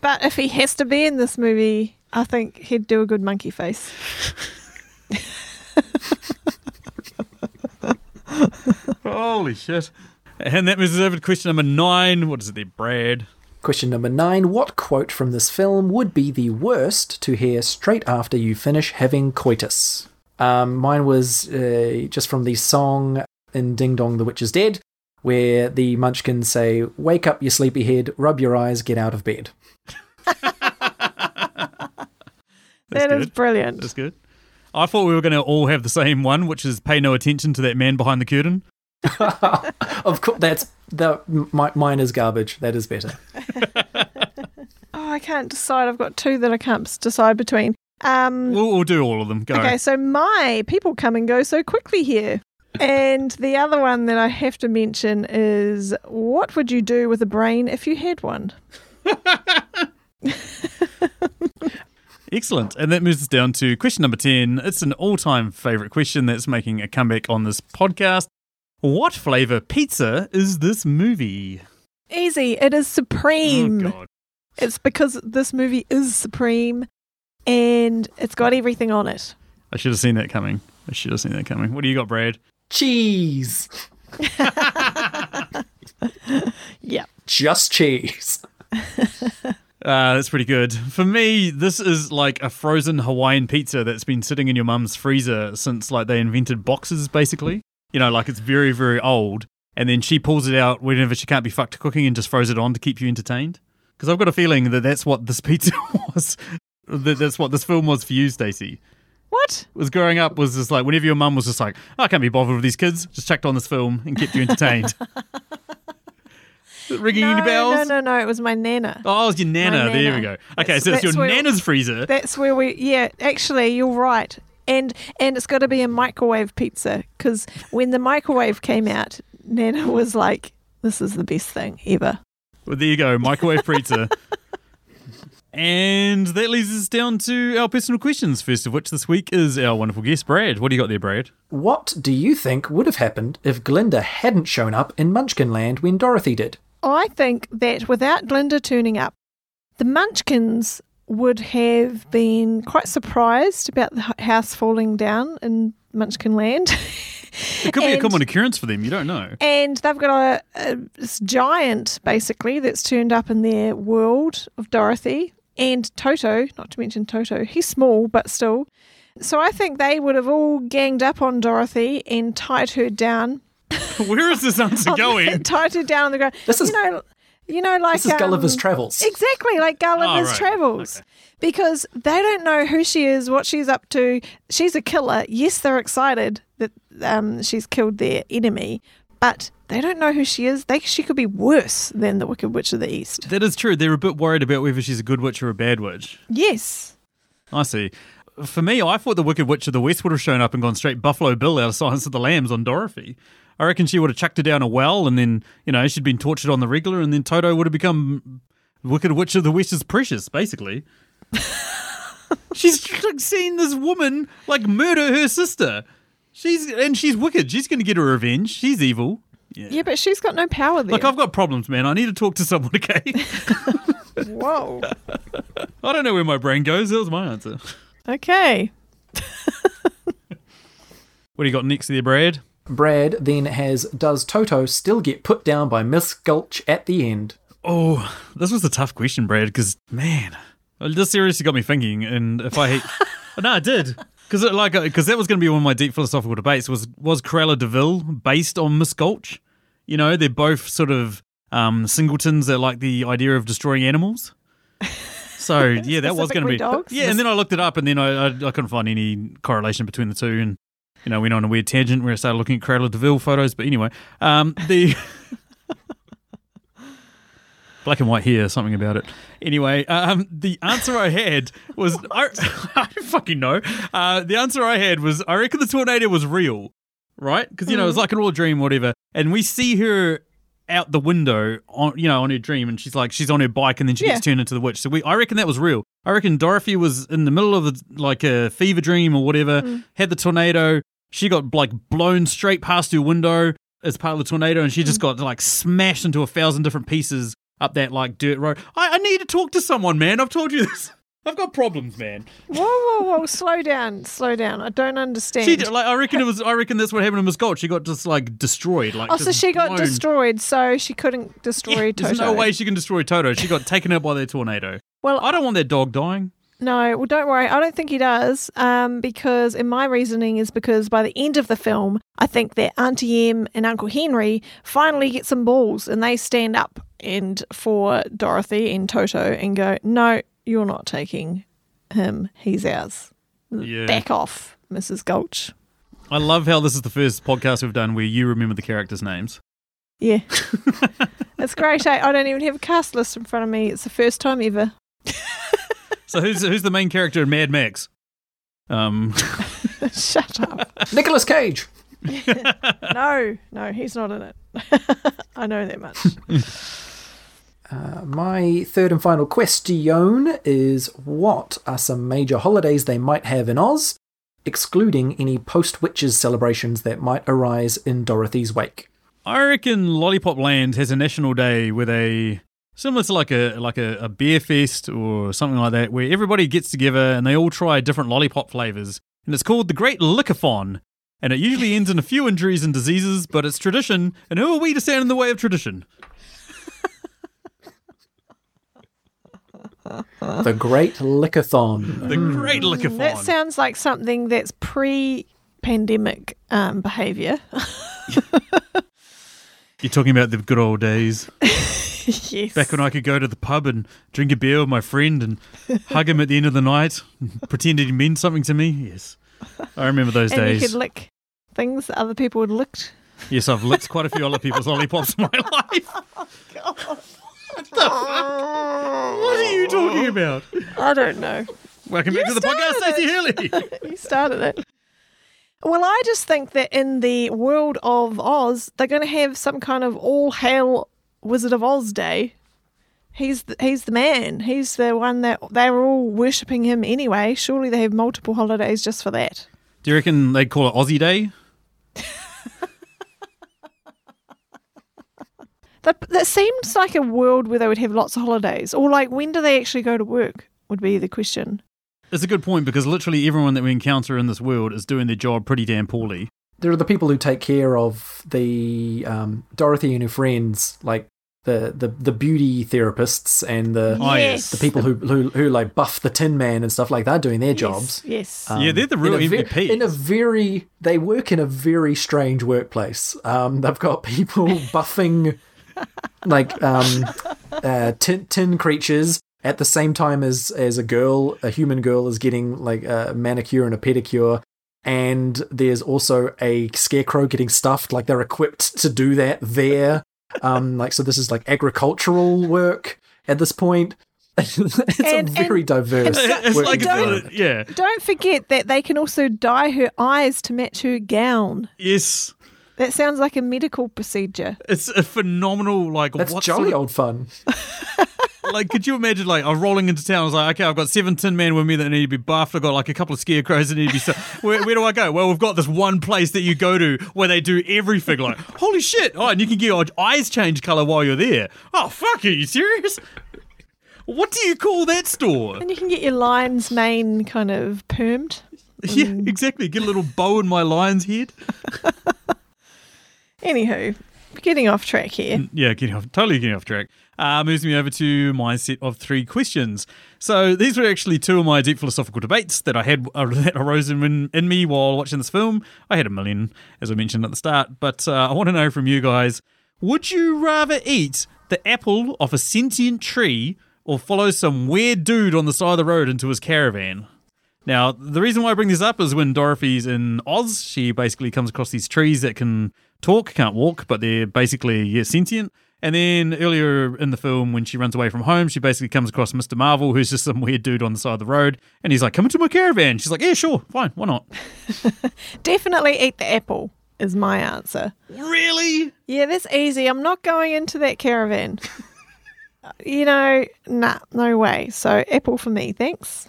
but if he has to be in this movie, I think he'd do a good monkey face. [laughs] holy shit and that moves us over to question number nine what is it there brad Question number nine What quote from this film would be the worst to hear straight after you finish having coitus? Um, mine was uh, just from the song in Ding Dong, the Witch is Dead, where the munchkins say, Wake up, you sleepy head, rub your eyes, get out of bed. [laughs] That's That is good. brilliant. that's good i thought we were going to all have the same one which is pay no attention to that man behind the curtain [laughs] of course, that's the my, mine is garbage. That is better. [laughs] [laughs] Oh, I can't decide. I've got two that I can't decide between. Um, we'll, we'll do all of them go Okay, so my people come and go so quickly here. And the other one that I have to mention is what would you do with a brain if you had one? Excellent. And that moves us down to question number 10. It's an all time favorite question that's making a comeback on this podcast. What flavor pizza is this movie? Easy. It is supreme. Oh, God. it's because this movie is supreme and it's got everything on it. I should have seen that coming. I should have seen that coming. What do you got, Brad? Cheese. [laughs] [laughs] Yeah. Just cheese. [laughs] Uh, that's pretty good. For me, this is like a frozen Hawaiian pizza that's been sitting in your mum's freezer since like they invented boxes, basically. You know, like it's very, very old. And then she pulls it out whenever she can't be fucked cooking and just throws it on to keep you entertained. Because I've got a feeling that that's what this [laughs] pizza was. that that's what this film was for you, Stacey. What? Was growing up was just like whenever your mum was just like, "Oh, I can't be bothered with these kids, just checked on this film and kept you entertained. [laughs] Ringing No, any bells? no, no, no. It was my nana. Oh, it was your nana. My There we go. Okay, That's- so it's your nana's freezer. That's where we. Yeah, actually, you're right. And and it's got to be a microwave pizza because when the microwave came out, Nana was like, "This is the best thing ever." Well, there you go, microwave pizza. [laughs] and that leads us down to our personal questions. First of which this week is our wonderful guest, Brad. What do you got there, Brad? What do you think would have happened if Glinda hadn't shown up in Munchkinland when Dorothy did? I think that without Glinda turning up, the Munchkins would have been quite surprised about the house falling down in Munchkin Land. [laughs] It could be a common occurrence for them. You don't know. and they've got a, a this giant basically that's turned up in their world of Dorothy and Toto, not to mention Toto. He's small, but still. So I think they would have all ganged up on Dorothy and tied her down. [laughs] Where is this answer going? [laughs] tied her down on the ground. This is- you know, you know, like This is Gulliver's um, Travels. Exactly, like Gulliver's Oh, right. Travels. Because they don't know who she is, what she's up to. She's a killer. Yes, they're excited that um, she's killed their enemy, but they don't know who she is. They, she could be worse than the Wicked Witch of the East. That is true. They're a bit worried about whether she's a good witch or a bad witch. Yes. I see. For me, I thought the Wicked Witch of the West would have shown up and gone straight Buffalo Bill out of Silence of the Lambs on Dorothy. I reckon she would have chucked her down a well and then, you know, she'd been tortured on the regular and then Toto would have become Wicked Witch of the West is precious, basically. [laughs] she's like, seen this woman like murder her sister. She's and she's wicked. She's going to get her revenge. She's evil. Yeah. Yeah, but she's got no power there. Look, I've got problems, man. I need to talk to someone, okay? [laughs] Whoa. I don't know where my brain goes. That was my answer. Okay. [laughs] What do you got next there, Brad? Brad then has Does Toto still get put down by Miss Gulch at the end? Oh, this was a tough question, Brad, because, man, this seriously got me thinking. And if I. oh, [laughs] no, I did. Because like because that was going to be one of my deep philosophical debates was was Cruella de Vil based on Miss Gulch? You know, they're both sort of um, singletons that like the idea of destroying animals. [laughs] So yeah, that was going to be dogs? yeah. And then I looked it up, and then I, I I couldn't find any correlation between the two, and you know went on a weird tangent where I started looking at Cruella de Vil photos. But anyway, um, the [laughs] black and white hair, something about it. Anyway, um, the answer I had was [laughs] I, [laughs] I don't fucking know. Uh, the answer I had was I reckon the tornado was real, right? Because you know it's like an all dream, whatever. And we see her out the window on you know on her dream, and she's like she's on her bike, and then she Yeah. gets turned into the witch. So we I reckon that was real. I reckon Dorothy was in the middle of the, like a fever dream or whatever, had the tornado. She got like blown straight past her window as part of the tornado, and she just mm. got like smashed into a thousand different pieces up that like dirt road. I, I need to talk to someone, man. I've told you this. [laughs] I've got problems, man. Whoa, whoa, whoa! Slow down, slow down. I don't understand. She like I reckon it was. I reckon that's what happened to Miss Gold. She got just like destroyed. Like oh, so she got destroyed, so she couldn't destroy Yeah, Toto. there's no way she can destroy Toto. She got taken out by the tornado. Well, I don't want that dog dying. No, well, don't worry. I don't think he does. Um, because in my reasoning is because by the end of the film, I think that Auntie Em and Uncle Henry finally get some balls and they stand up and for Dorothy and Toto and go, "No, you're not taking him. He's ours. Yeah. Back off, Mrs. Gulch." I love how this is the first podcast we've done where you remember the characters' names. Yeah, [laughs] it's great. eh? I don't even have a cast list in front of me. It's the first time ever. [laughs] So who's who's the main character in Mad Max? Um, [laughs] Shut up. Nicolas Cage. [laughs] no, no, he's not in it. [laughs] I know that much. Uh, my third and final question is what are some major holidays they might have in Oz, excluding any post witches celebrations that might arise in Dorothy's wake? I reckon Lollipop Land has a national day with they similar to like a like a, a beer fest or something like that, where everybody gets together and they all try different lollipop flavors, and it's called the Great Lickathon. And it usually ends in a few injuries and diseases, but it's tradition. And who are we to stand in the way of tradition? The Great Lickathon. The Great Lickathon. That sounds like something that's pre-pandemic um, behavior. [laughs] You're talking about the good old days. [laughs] yes. Back when I could go to the pub and drink a beer with my friend and hug him at the end of the night, and pretend he meant something to me. Yes. I remember those and days. you could lick things other people had licked. Yes, I've licked quite a few other people's [laughs] lollipops in my life. Oh, what are you talking about? I don't know. Welcome back to the podcast, Stacey Hurley. [laughs] you started it. Well, I just think that in the world of Oz, they're going to have some kind of all hail Wizard of Oz day. He's the, he's the man. He's the one that they're all worshipping him anyway. Surely they have multiple holidays just for that. Do you reckon they'd call it Aussie Day? That that seems like a world where they would have lots of holidays. Or like when do they actually go to work? Would be the question. It's a good point because literally everyone that we encounter in this world is doing their job pretty damn poorly. There are the people who take care of the um, Dorothy and her friends, like the, the, the beauty therapists and the Oh, yes. the people who, who who like buff the Tin Man and stuff like that, doing their jobs. Yes. Um, Yeah, they're the real in a ve- in a very, they work in a very strange workplace. Um, they've got people [laughs] buffing like um, uh, tin, tin creatures at the same time as as a girl, a human girl, is getting like a manicure and a pedicure. And there's also a scarecrow getting stuffed. Like they're equipped to do that there. Um, like so, this is like agricultural work at this point. [laughs] it's And- a very and- diverse. and so- It's like, don't- environment. yeah, Don't forget that they can also dye her eyes to match her gown. yes. That sounds like a medical procedure. It's a phenomenal, like, That's what jolly sort of- old fun. [laughs] like, could you imagine, like, I'm rolling into town. I was like, okay, I've got seven tin men with me that need to be buffed. I've got like a couple of scarecrows that need to be. [laughs] Where, where do I go? Well, we've got this one place that you go to where they do everything. Like, holy shit! Oh, and you can get your eyes change color while you're there. Oh, fuck! Are you serious? What do you call that store? And you can get your lion's mane kind of permed. [laughs] Yeah, exactly. Get a little bow in my lion's head. [laughs] Anywho, getting off track here. Yeah, getting off, totally getting off track. Uh, moves me over to my set of three questions. So these were actually two of my deep philosophical debates that I had uh, [laughs] that arose in, in me while watching this film. I had a million, as I mentioned at the start, but uh, I want to know from you guys: Would you rather eat the apple off a sentient tree or follow some weird dude on the side of the road into his caravan? Now, the reason why I bring this up is when Dorothy's in Oz, she basically comes across these trees that can talk, can't walk, but they're basically yeah, sentient. And then earlier in the film, when she runs away from home, she basically comes across Mr. Marvel, who's just some weird dude on the side of the road. And he's like, Come into my caravan. She's like, Yeah, sure, fine, why not? [laughs] Definitely eat the apple, is my answer. Really? Yeah, that's easy. I'm not going into that caravan. [laughs] you know, nah, no way. So, apple for me, thanks.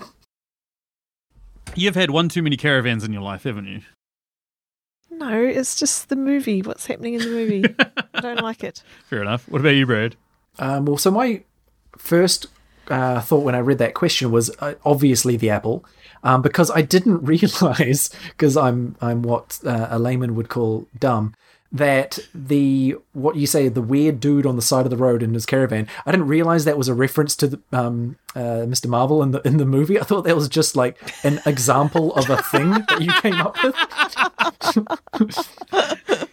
You've had one too many caravans in your life, haven't you? No, it's just the movie. What's happening in the movie? I don't like it. [laughs] Fair enough. What about you, Brad? Um, well, so my first uh, thought when I read that question was uh, obviously the apple, um, because I didn't [laughs] realize because I'm I'm what uh, a layman would call dumb that the what you say the weird dude on the side of the road in his caravan. I didn't realize that was a reference to the, um, uh, Mr. Marvel in the in the movie. I thought that was just like an example of a thing that you came up with.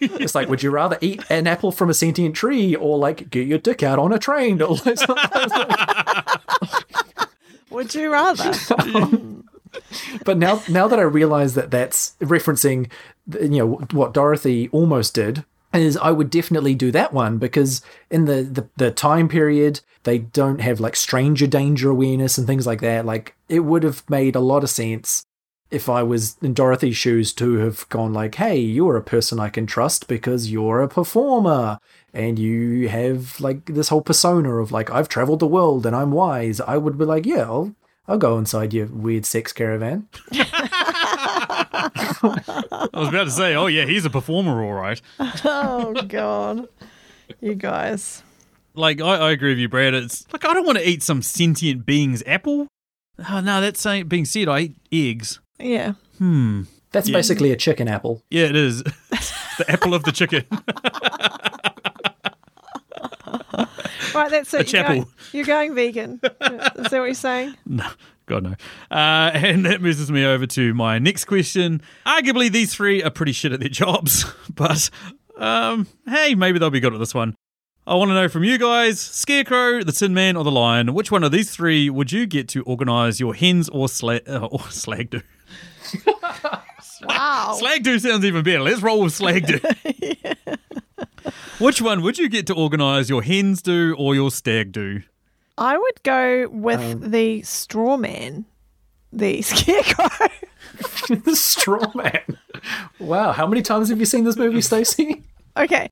[laughs] it's like, would you rather eat an apple from a sentient tree or like get your dick out on a train? [laughs] Or Would you rather? [laughs] but now now that I realize that that's referencing you know what Dorothy almost did is I would definitely do that one because in the, the the time period they don't have like stranger danger awareness and things like that. Like it would have made a lot of sense if I was in Dorothy's shoes to have gone like hey you're a person I can trust because you're a performer and you have like this whole persona of like I've traveled the world and I'm wise. I would be like yeah I'll I'll go inside your weird sex caravan. [laughs] I was about to say, oh yeah, he's a performer, all right. oh God, you guys. Like I, I agree with you, Brad. It's like I don't want to eat some sentient being's apple. Oh no, that's saying being said, I eat eggs. Yeah. Hmm. That's Yeah. basically a chicken apple. Yeah, it is. [laughs] the apple of the chicken. [laughs] Right, that's [laughs] it. A You're chapel. going, you're going vegan. Is that what you're saying? [laughs] No, God no. Uh, and that moves me over to my next question. Arguably, these three are pretty shit at their jobs, [laughs] but um, hey, maybe they'll be good at this one. I want to know from you guys: Scarecrow, the Tin Man, or the Lion. Which one of these three would you get to organise your hens or slag uh, or slag do? Wow. Slag do sounds even better. Let's roll with slag do. Which one would you get to organise your hens do or your stag do? I would go with Um, the straw man, the [laughs] scarecrow. the straw man. Wow, how many times have you seen this movie, Stacey? okay,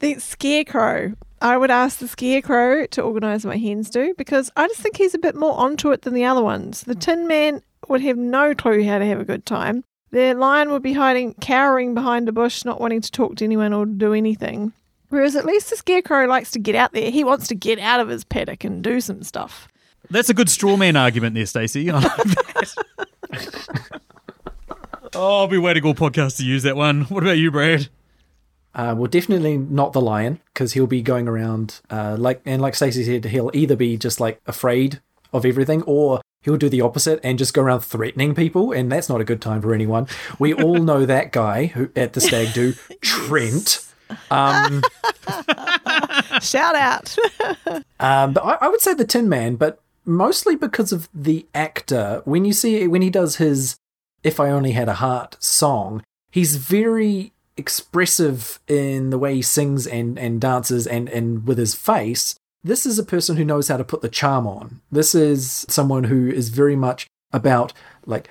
the scarecrow. I would ask the scarecrow to organise my hens do because I just think he's a bit more onto it than the other ones. The Tin Man would have no clue how to have a good time. The lion would be hiding, cowering behind a bush, not wanting to talk to anyone or do anything. Whereas at least the scarecrow likes to get out there. He wants to get out of his paddock and do some stuff. That's a good straw man argument there, Stacey. I like that. [laughs] oh, I'll be waiting all podcasts to use that one. What about you, Brad? Uh, well, definitely not the lion because he'll be going around uh, like and like Stacey said, he'll either be just like afraid of everything or he'll do the opposite and just go around threatening people, and that's not a good time for anyone. We all know [laughs] that guy who at the stag do, Trent. Um, [laughs] Shout out. [laughs] Um, but I, I would say the Tin Man, but mostly because of the actor. When you see when he does his "If I Only Had a Heart" song, he's very expressive in the way he sings and and dances and and with his face. This is a person who knows how to put the charm on. This is someone who is very much about like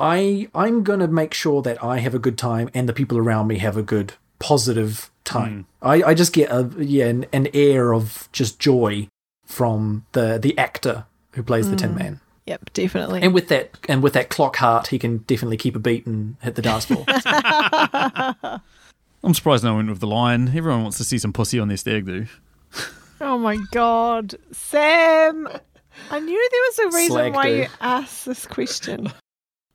I I'm gonna make sure that I have a good time and the people around me have a good positive time. Hmm. I, I just get a yeah an, an air of just joy from the the actor who plays the Tin hmm. Man. yep, definitely. And with that and with that clock heart, he can definitely keep a beat and hit the dance floor. [laughs] I'm surprised no one went with the lion. Everyone wants to see some pussy on their stag do. [laughs] Oh my god, Sam! I knew there was a reason Slag why do. you asked this question.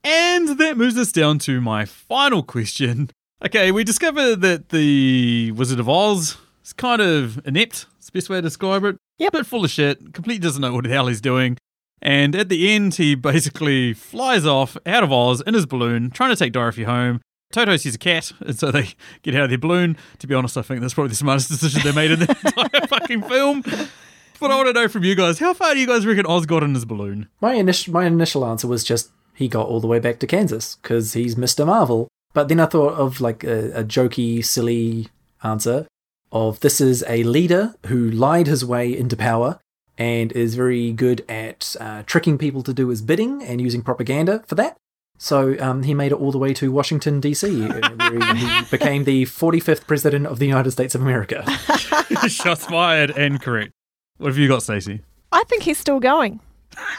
And that moves us down to my final question. Okay, we discover that the Wizard of Oz It's kind of inept. It's the best way to describe it. Yep. Bit full of shit. Completely doesn't know what the hell he's doing. And at the end, he basically flies off out of Oz in his balloon, trying to take Dorothy home. Toto sees a cat, and so they get out of their balloon. To be honest, I think that's probably the smartest decision they made in the [laughs] entire fucking film. But I want to know from you guys, how far do you guys reckon Oz got in his balloon? My initial my initial answer was just he got all the way back to Kansas because he's Mr. Marvel. But then I thought of like a, a jokey, silly answer of this is a leader who lied his way into power and is very good at uh, tricking people to do his bidding and using propaganda for that. So um, he made it all the way to Washington D.C., [laughs] where he, he became the 45th president of the United States of America. [laughs] Shots fired and correct. What have you got, Stacey? I think he's still going.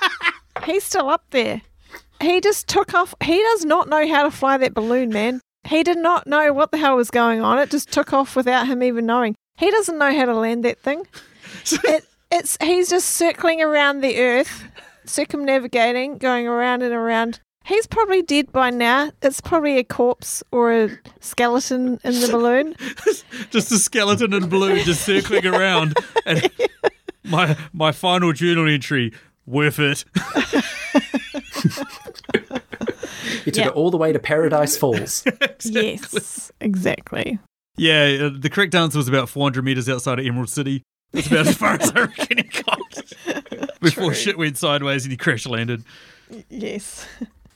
[laughs] he's still up there. He just took off. He does not know how to fly that balloon, man. He did not know what the hell was going on. It just took off without him even knowing. He doesn't know how to land that thing. it, it's he's just circling around the earth, circumnavigating, going around and around. He's probably dead by now. It's probably a corpse or a skeleton in the balloon. [laughs] just a skeleton in blue just circling around. And [laughs] my my final journal entry, worth it. [laughs] He took Yeah. it all the way to Paradise Falls. Yes, exactly. Yeah, uh, the correct answer was about 400 meters outside of Emerald City. That's about as far as I reckon he got before True. shit went sideways and he crash landed. Yes.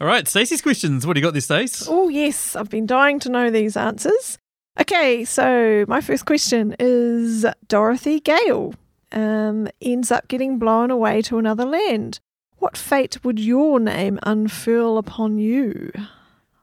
All right, Stacey's questions. What do you got this, Stace? Oh, yes. I've been dying to know these answers. Okay, so my first question is Dorothy Gale um, ends up getting blown away to another land. What fate would your name unfurl upon you?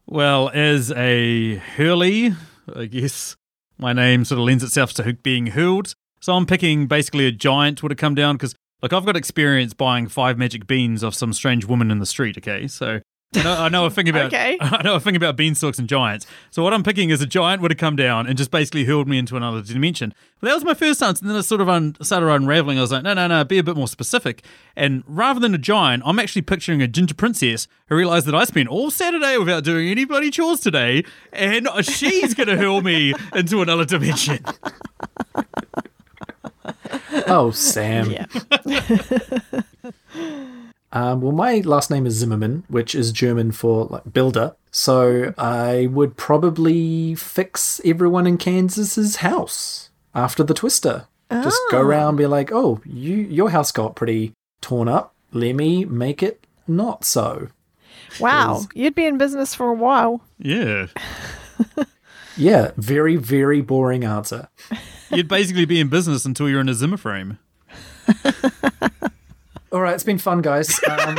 Well, as a Hurley, I guess my name sort of lends itself to being hurled. So I'm picking basically a giant would have come down because, like, I've got experience buying five magic beans off some strange woman in the street. Okay, so I know, I know a thing about Okay. [laughs] I know a thing about beanstalks and giants. So what I'm picking is a giant would have come down and just basically hurled me into another dimension. But that was my first answer, and then it sort of un- started unraveling. I was like, no, no, no, be a bit more specific. And rather than a giant, I'm actually picturing a ginger princess who realized that I spent all Saturday without doing any bloody chores today, and she's gonna [laughs] hurl me into another dimension. Oh, Sam. Yeah. [laughs] Um, well, my last name is Zimmerman, which is German for like builder. So I would probably fix everyone in Kansas's house after the twister. Just go around and be like, "Oh, you your house got pretty torn up. Let me make it not so." Wow, you'd be in business for a while. Yeah, [laughs] Yeah, very very boring answer. you'd basically be in business until you're in a Zimmer frame. [laughs] All right, it's been fun, guys. [laughs] Um,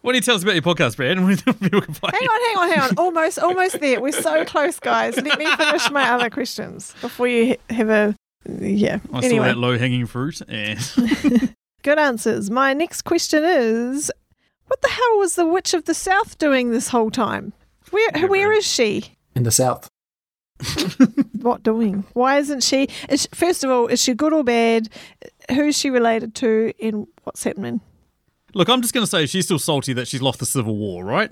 What do you tell us about your podcast, Brad? People can find Hang on, hang on, hang on. Almost, almost there. We're so close, guys. Let me finish my other questions before you have a. Yeah. I saw anyway, that low hanging fruit, and [laughs] good answers. My next question is What the hell was the Witch of the South doing this whole time? Where, where is she? in the south, What doing? Why isn't she? Is she- First of all, is she good or bad? Who's she related to? And what's happening? Look, I'm just going to say she's still salty that she's lost the Civil War, right?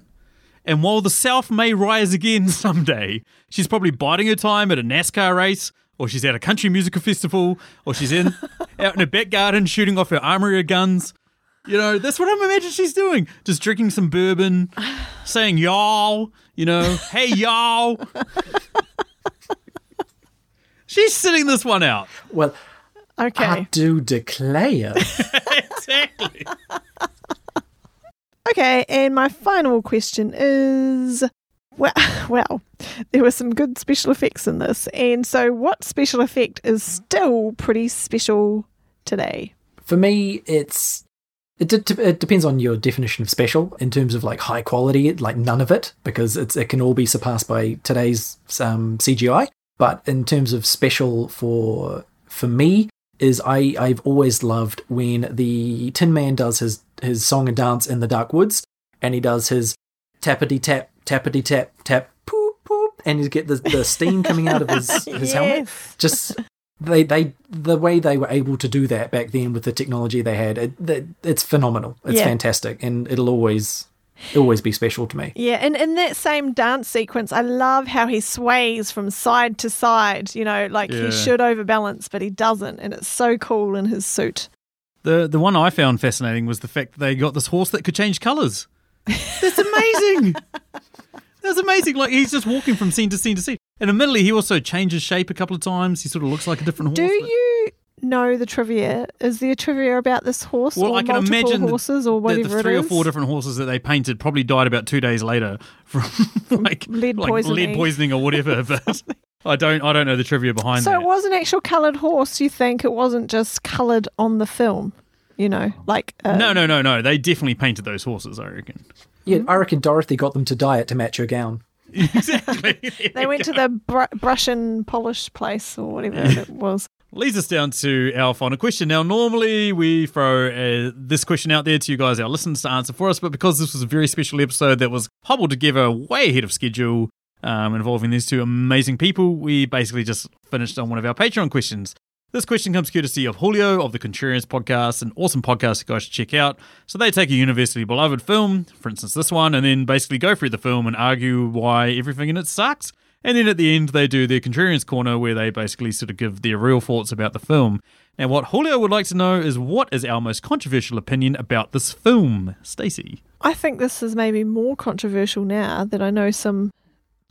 And while the South may rise again [laughs] someday, she's probably biding her time at a NASCAR race, or she's at a country musical festival, or she's in [laughs] out in her back garden shooting off her armory of guns. You know, that's what I'm imagining she's doing. Just drinking some bourbon, [sighs] saying y'all, you know, hey y'all. [laughs] she's sitting this one out. well, Okay. I do declare. [laughs] Exactly. Okay, and my final question is well, [laughs] well, there were some good special effects in this. And so, what special effect is still pretty special today? For me, it's it, de- it depends on your definition of special in terms of like high quality, like none of it because it's it can all be surpassed by today's um, CGI. But in terms of special for for me is I I've always loved when the Tin Man does his his song and dance in the dark woods and he does his tappity tap tappity tap tap poop poop and you get the, the steam coming out of his [laughs] his helmet. Just they they the way they were able to do that back then with the technology they had it, that it's phenomenal. It's Yeah. fantastic and it'll always always be special to me. Yeah, and in that same dance sequence, I love how he sways from side to side. You know, like Yeah. he should overbalance, but he doesn't, and it's so cool in his suit. The the one I found fascinating was the fact that they got this horse that could change colours. That's amazing. [laughs] That's amazing. Like he's just walking from scene to scene to scene. And admittedly, he also changes shape a couple of times. He sort of looks like a different Do horse. but- you know the trivia? Is there trivia about this horse Well, or I can multiple imagine that- horses or whatever the three it or four different horses that they painted probably died about two days later from [laughs] like lead like poisoning. lead poisoning or whatever. [laughs] But I don't I don't know the trivia behind it. So that. it was an actual coloured horse. You think it wasn't just coloured on the film? You know, like uh, no, no, no, no. They definitely painted those horses. I reckon. Yeah, I reckon Dorothy got them to dye it to match her gown. [laughs] exactly. They went to the br- brush and polish place or whatever it was. Leads us down to our final question. Now, normally we throw uh, this question out there to you guys, our listeners, to answer for us, but because this was a very special episode that was hobbled together way ahead of schedule, um, involving these two amazing people, we basically just finished on one of our Patreon questions. This question comes courtesy of Julio of the Contrarians podcast, an awesome podcast you guys should check out. So they take a universally beloved film, for instance this one, and then basically go through the film and argue why everything in it sucks. And then at the end, they do their Contrarians Corner, where they basically sort of give their real thoughts about the film. Now, what Julio would like to know is what is our most controversial opinion about this film, Stacey? I think this is maybe more controversial now that I know some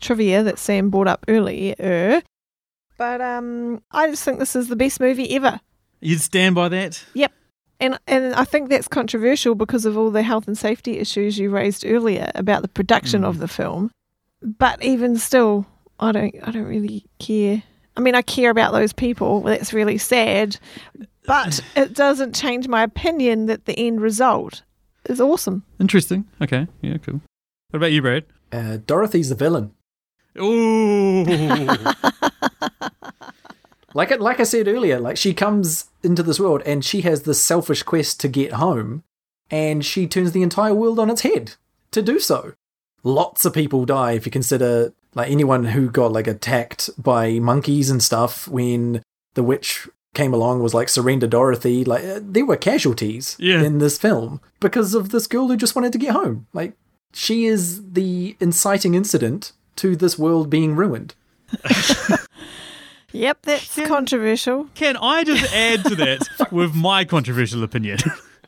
trivia that Sam brought up earlier. But um, I just think this is the best movie ever. You'd stand by that? Yep. And and I think that's controversial because of all the health and safety issues you raised earlier about the production of the film. But even still, I don't I don't really care. I mean, I care about those people. That's really sad. But [clears throat] it doesn't change my opinion that the end result is awesome. Interesting. Okay. Yeah, cool. What about you, Brad? Uh, Dorothy's the villain. Ooh. [laughs] Like it, like I said earlier, like she comes into this world and she has this selfish quest to get home, and she turns the entire world on its head to do so. Lots of people die if you consider like anyone who got like attacked by monkeys and stuff when the witch came along was like surrender Dorothy. Like uh, there were casualties Yeah. in this film because of this girl who just wanted to get home. Like she is the inciting incident to this world being ruined. [laughs] Yep, that's controversial. Can I just add to that [laughs] with my controversial opinion?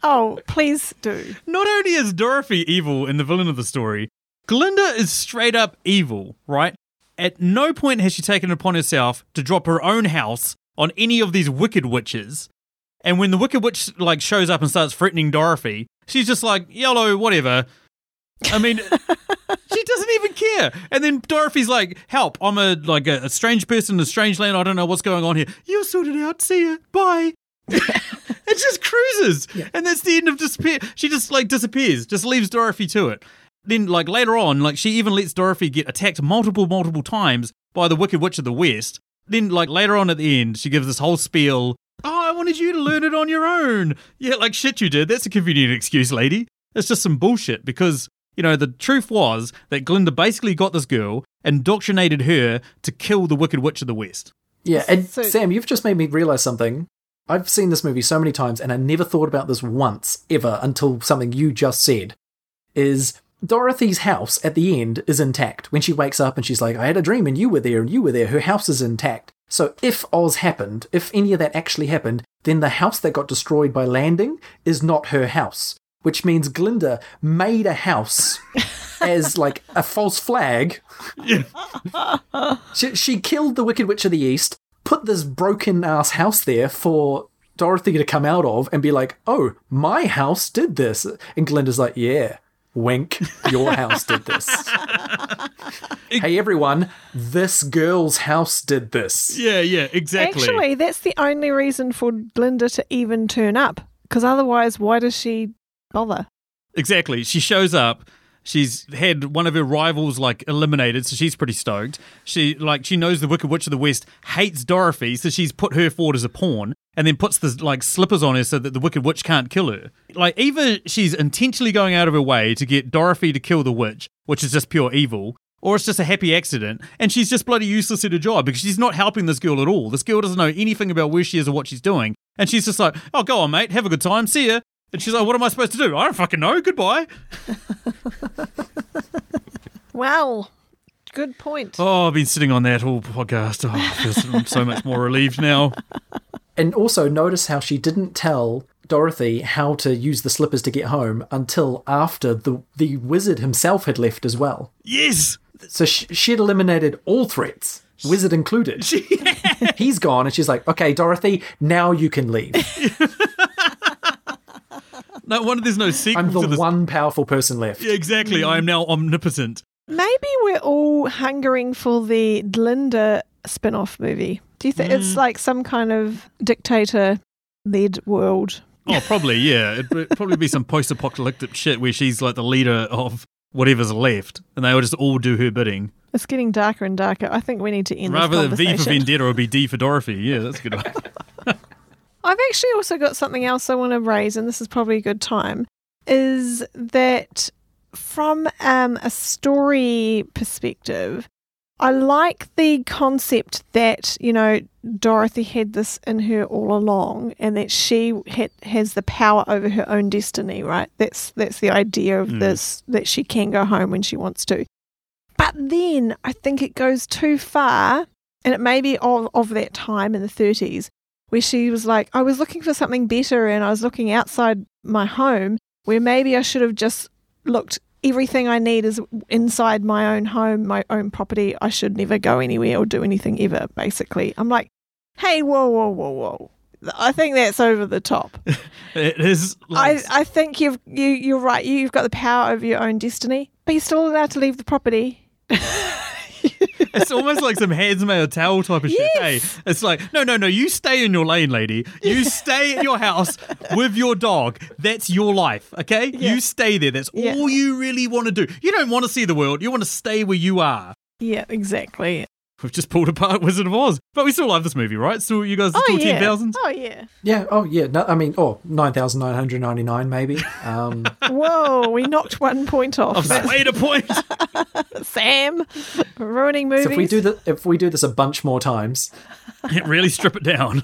Oh, please do. [laughs] Not only is Dorothy evil and the villain of the story, Glinda is straight up evil, right? At no point has she taken it upon herself to drop her own house on any of these wicked witches. And when the wicked witch like shows up and starts threatening Dorothy, she's just like, "Yellow, whatever." I mean, [laughs] she doesn't even care. And then Dorothy's like, "Help! I'm a like a, a strange person in a strange land. I don't know what's going on here. You'll sort it out. See ya. Bye." [laughs] it just cruises, and that's the end of disappear. She just like disappears, just leaves Dorothy to it. Then, like later on, like she even lets Dorothy get attacked multiple, multiple times by the Wicked Witch of the West. Then, like later on at the end, she gives this whole spiel. Oh, I wanted you to learn it on your own. Yeah, like shit you did. That's a convenient excuse, lady. It's just some bullshit because, you know, the truth was that Glinda basically got this girl, indoctrinated her to kill the Wicked Witch of the West. Yeah, and So- Sam, you've just made me realize something. I've seen this movie so many times, and I never thought about this once ever until something you just said. Is Dorothy's house at the end is intact when she wakes up and she's like, "I had a dream and you were there and you were there." Her house is intact. So if Oz happened, if any of that actually happened, then the house that got destroyed by landing is not her house, which means Glinda made a house [laughs] as like a false flag [laughs] she, she killed the Wicked Witch of the East, put this broken ass house there for Dorothy to come out of and be like, oh, my house did this. And Glinda's like, yeah, wink, your house did this. [laughs] hey, everyone, this girl's house did this. Yeah, yeah, exactly. Actually, that's the only reason for Glinda to even turn up. Because otherwise, why does she bother? Exactly. She shows up. She's had one of her rivals like eliminated, so she's pretty stoked. She like she knows the Wicked Witch of the West hates Dorothy, so she's put her forward as a pawn, and then puts the like slippers on her so that the Wicked Witch can't kill her. Like either she's intentionally going out of her way to get Dorothy to kill the witch, which is just pure evil, or it's just a happy accident, and she's just bloody useless at her job because she's not helping this girl at all. This girl doesn't know anything about where she is or what she's doing, and she's just like, "Oh, go on, mate, have a good time, see ya." And she's like, "What am I supposed to do? I don't fucking know. Goodbye." [laughs] Well, good point. Oh, I've been sitting on that whole podcast. Oh, I feel so- I'm so much more relieved now. And also notice how she didn't tell Dorothy how to use the slippers to get home until after the the wizard himself had left as well. Yes. So she, she had eliminated all threats, wizard included. [laughs] He's gone, and she's like, "Okay, Dorothy, now you can leave. [laughs] No wonder there's no sequel I'm the to this. one powerful person left." Yeah, exactly. I am now omnipotent. Maybe we're all hungering for the Glinda spin off movie. Do you think it's mm. like some kind of dictator led world? Oh, probably, yeah. It'd probably be some post apocalyptic shit where she's like the leader of whatever's left and they will just all do her bidding. It's getting darker and darker. I think we need to end Rather this than V for. Vendetta, it would be D for Dorothy. Yeah, that's a good. [laughs] I've actually also got something else I want to raise, and this is probably a good time. Is that from um, a story perspective, I like the concept that, you know, Dorothy had this in her all along and that she has the power over her own destiny, right? That's that's the idea of Mm. this that she can go home when she wants to. But then I think it goes too far, and it may be of, of that time in the 30s where she was like, I was looking for something better and I was looking outside my home where maybe I should have just looked. Everything I need is inside my own home, my own property. I should never go anywhere or do anything ever, basically. I'm like, hey, whoa, whoa, whoa, whoa. I think that's over the top. [laughs] it is. Like, I, I think you've you you're right. You've got the power over your own destiny, but you're still allowed to leave the property. [laughs] it's almost like some Handmaid's Tale type of shit. Hey, it's like, no, no, no. You stay in your lane, lady. You stay at your house with your dog. That's your life, okay? Yeah. You stay there. That's Yeah. all you really want to do. You don't want to see the world. You want to stay where you are. Yeah, exactly. [laughs] We've just pulled apart Wizard of Oz, but we still love this movie, right? So you guys are Oh still yeah. ten thousands. Oh yeah. Yeah. Oh, yeah. No, I mean, oh, nine thousand nine hundred ninety nine, maybe. Um, [laughs] Whoa, we knocked one point off. I've [laughs] swayed a point. Sam, ruining movies. so if we do the, if we do this a bunch more times, yeah, really strip it down.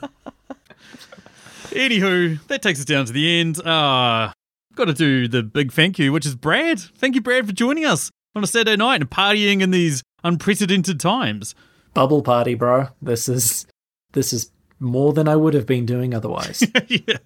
Anywho, that takes us down to the end. Uh, got to do the big thank you, which is Brad. Thank you, Brad, for joining us on a Saturday night and partying in these unprecedented times. bubble party, bro. This is this is more than I would have been doing otherwise. [laughs] yeah,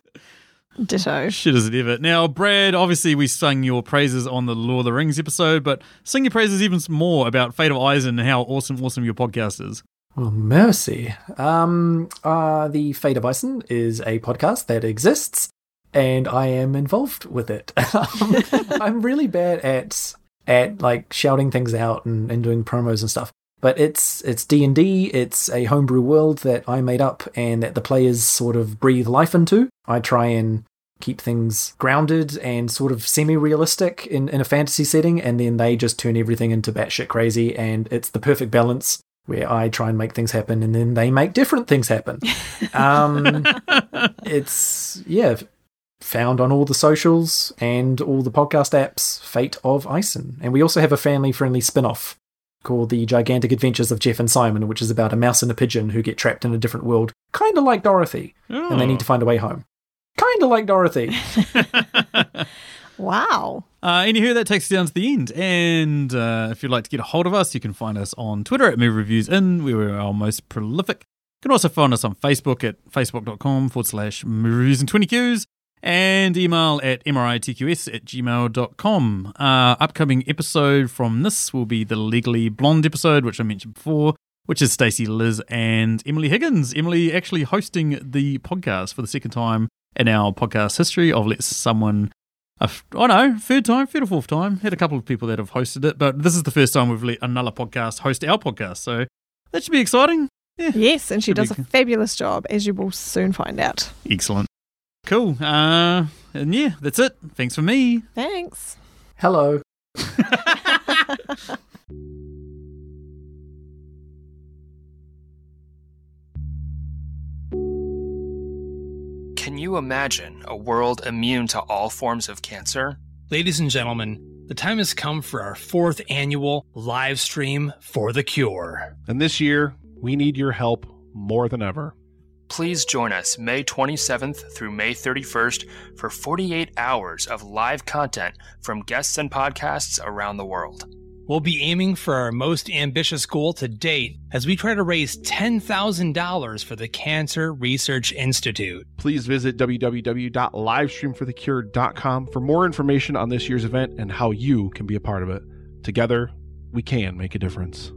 Ditto. shit as it ever. Now, Brad, obviously we sung your praises on the Lord of the Rings episode, but sing your praises even more about Fate of Isen and how awesome, awesome your podcast is. Well, mercy. Um, uh, the Fate of Isen is a podcast that exists, and I am involved with it. [laughs] um, I'm really bad at at like shouting things out and, and doing promos and stuff. But it's it's D and D. It's a homebrew world that I made up and that the players sort of breathe life into. I try and keep things grounded and sort of semi-realistic in, in a fantasy setting, and then they just turn everything into batshit crazy, and it's the perfect balance where I try and make things happen, and then they make different things happen. [laughs] Um, [laughs] it's yeah, found on all the socials and all the podcast apps. Fate of Isen, and we also have a family-friendly spin-off called The Gigantic Adventures of Jeff and Simon, which is about a mouse and a pigeon who get trapped in a different world, kind of like Dorothy, and they need to find a way home. Kind of like Dorothy. [laughs] Wow. Uh, anywho, that takes us down to the end. And uh, if you'd like to get a hold of us, you can find us on Twitter at Movie Reviews In, where we're our most prolific. You can also find us on Facebook at facebook.com forward slash movie reviews and 20 Qs and email at mritqs at gmail.com. Uh, upcoming episode from this will be the Legally Blonde episode, which I mentioned before, which is Stacey, Liz, and Emily Higgins. Emily actually hosting the podcast for the second time in our podcast history of Let Someone I know, third time, third or fourth time. Had a couple of people that have hosted it, but this is the first time we've let another podcast host our podcast, so that should be exciting. Yes, and she Should be does a fabulous job, as you will soon find out. Excellent. Cool. Uh, and yeah, that's it. Thanks for me. Thanks. Hello. [laughs] Can you imagine a world immune to all forms of cancer? Ladies and gentlemen, the time has come for our fourth annual live stream for the cure. And this year, we need your help more than ever. Please join us May 27th through May 31st for 48 hours of live content from guests and podcasts around the world. We'll be aiming for our most ambitious goal to date as we try to raise $10,000 for the Cancer Research Institute. Please visit www.livestreamforthecure.com for more information on this year's event and how you can be a part of it. Together, we can make a difference.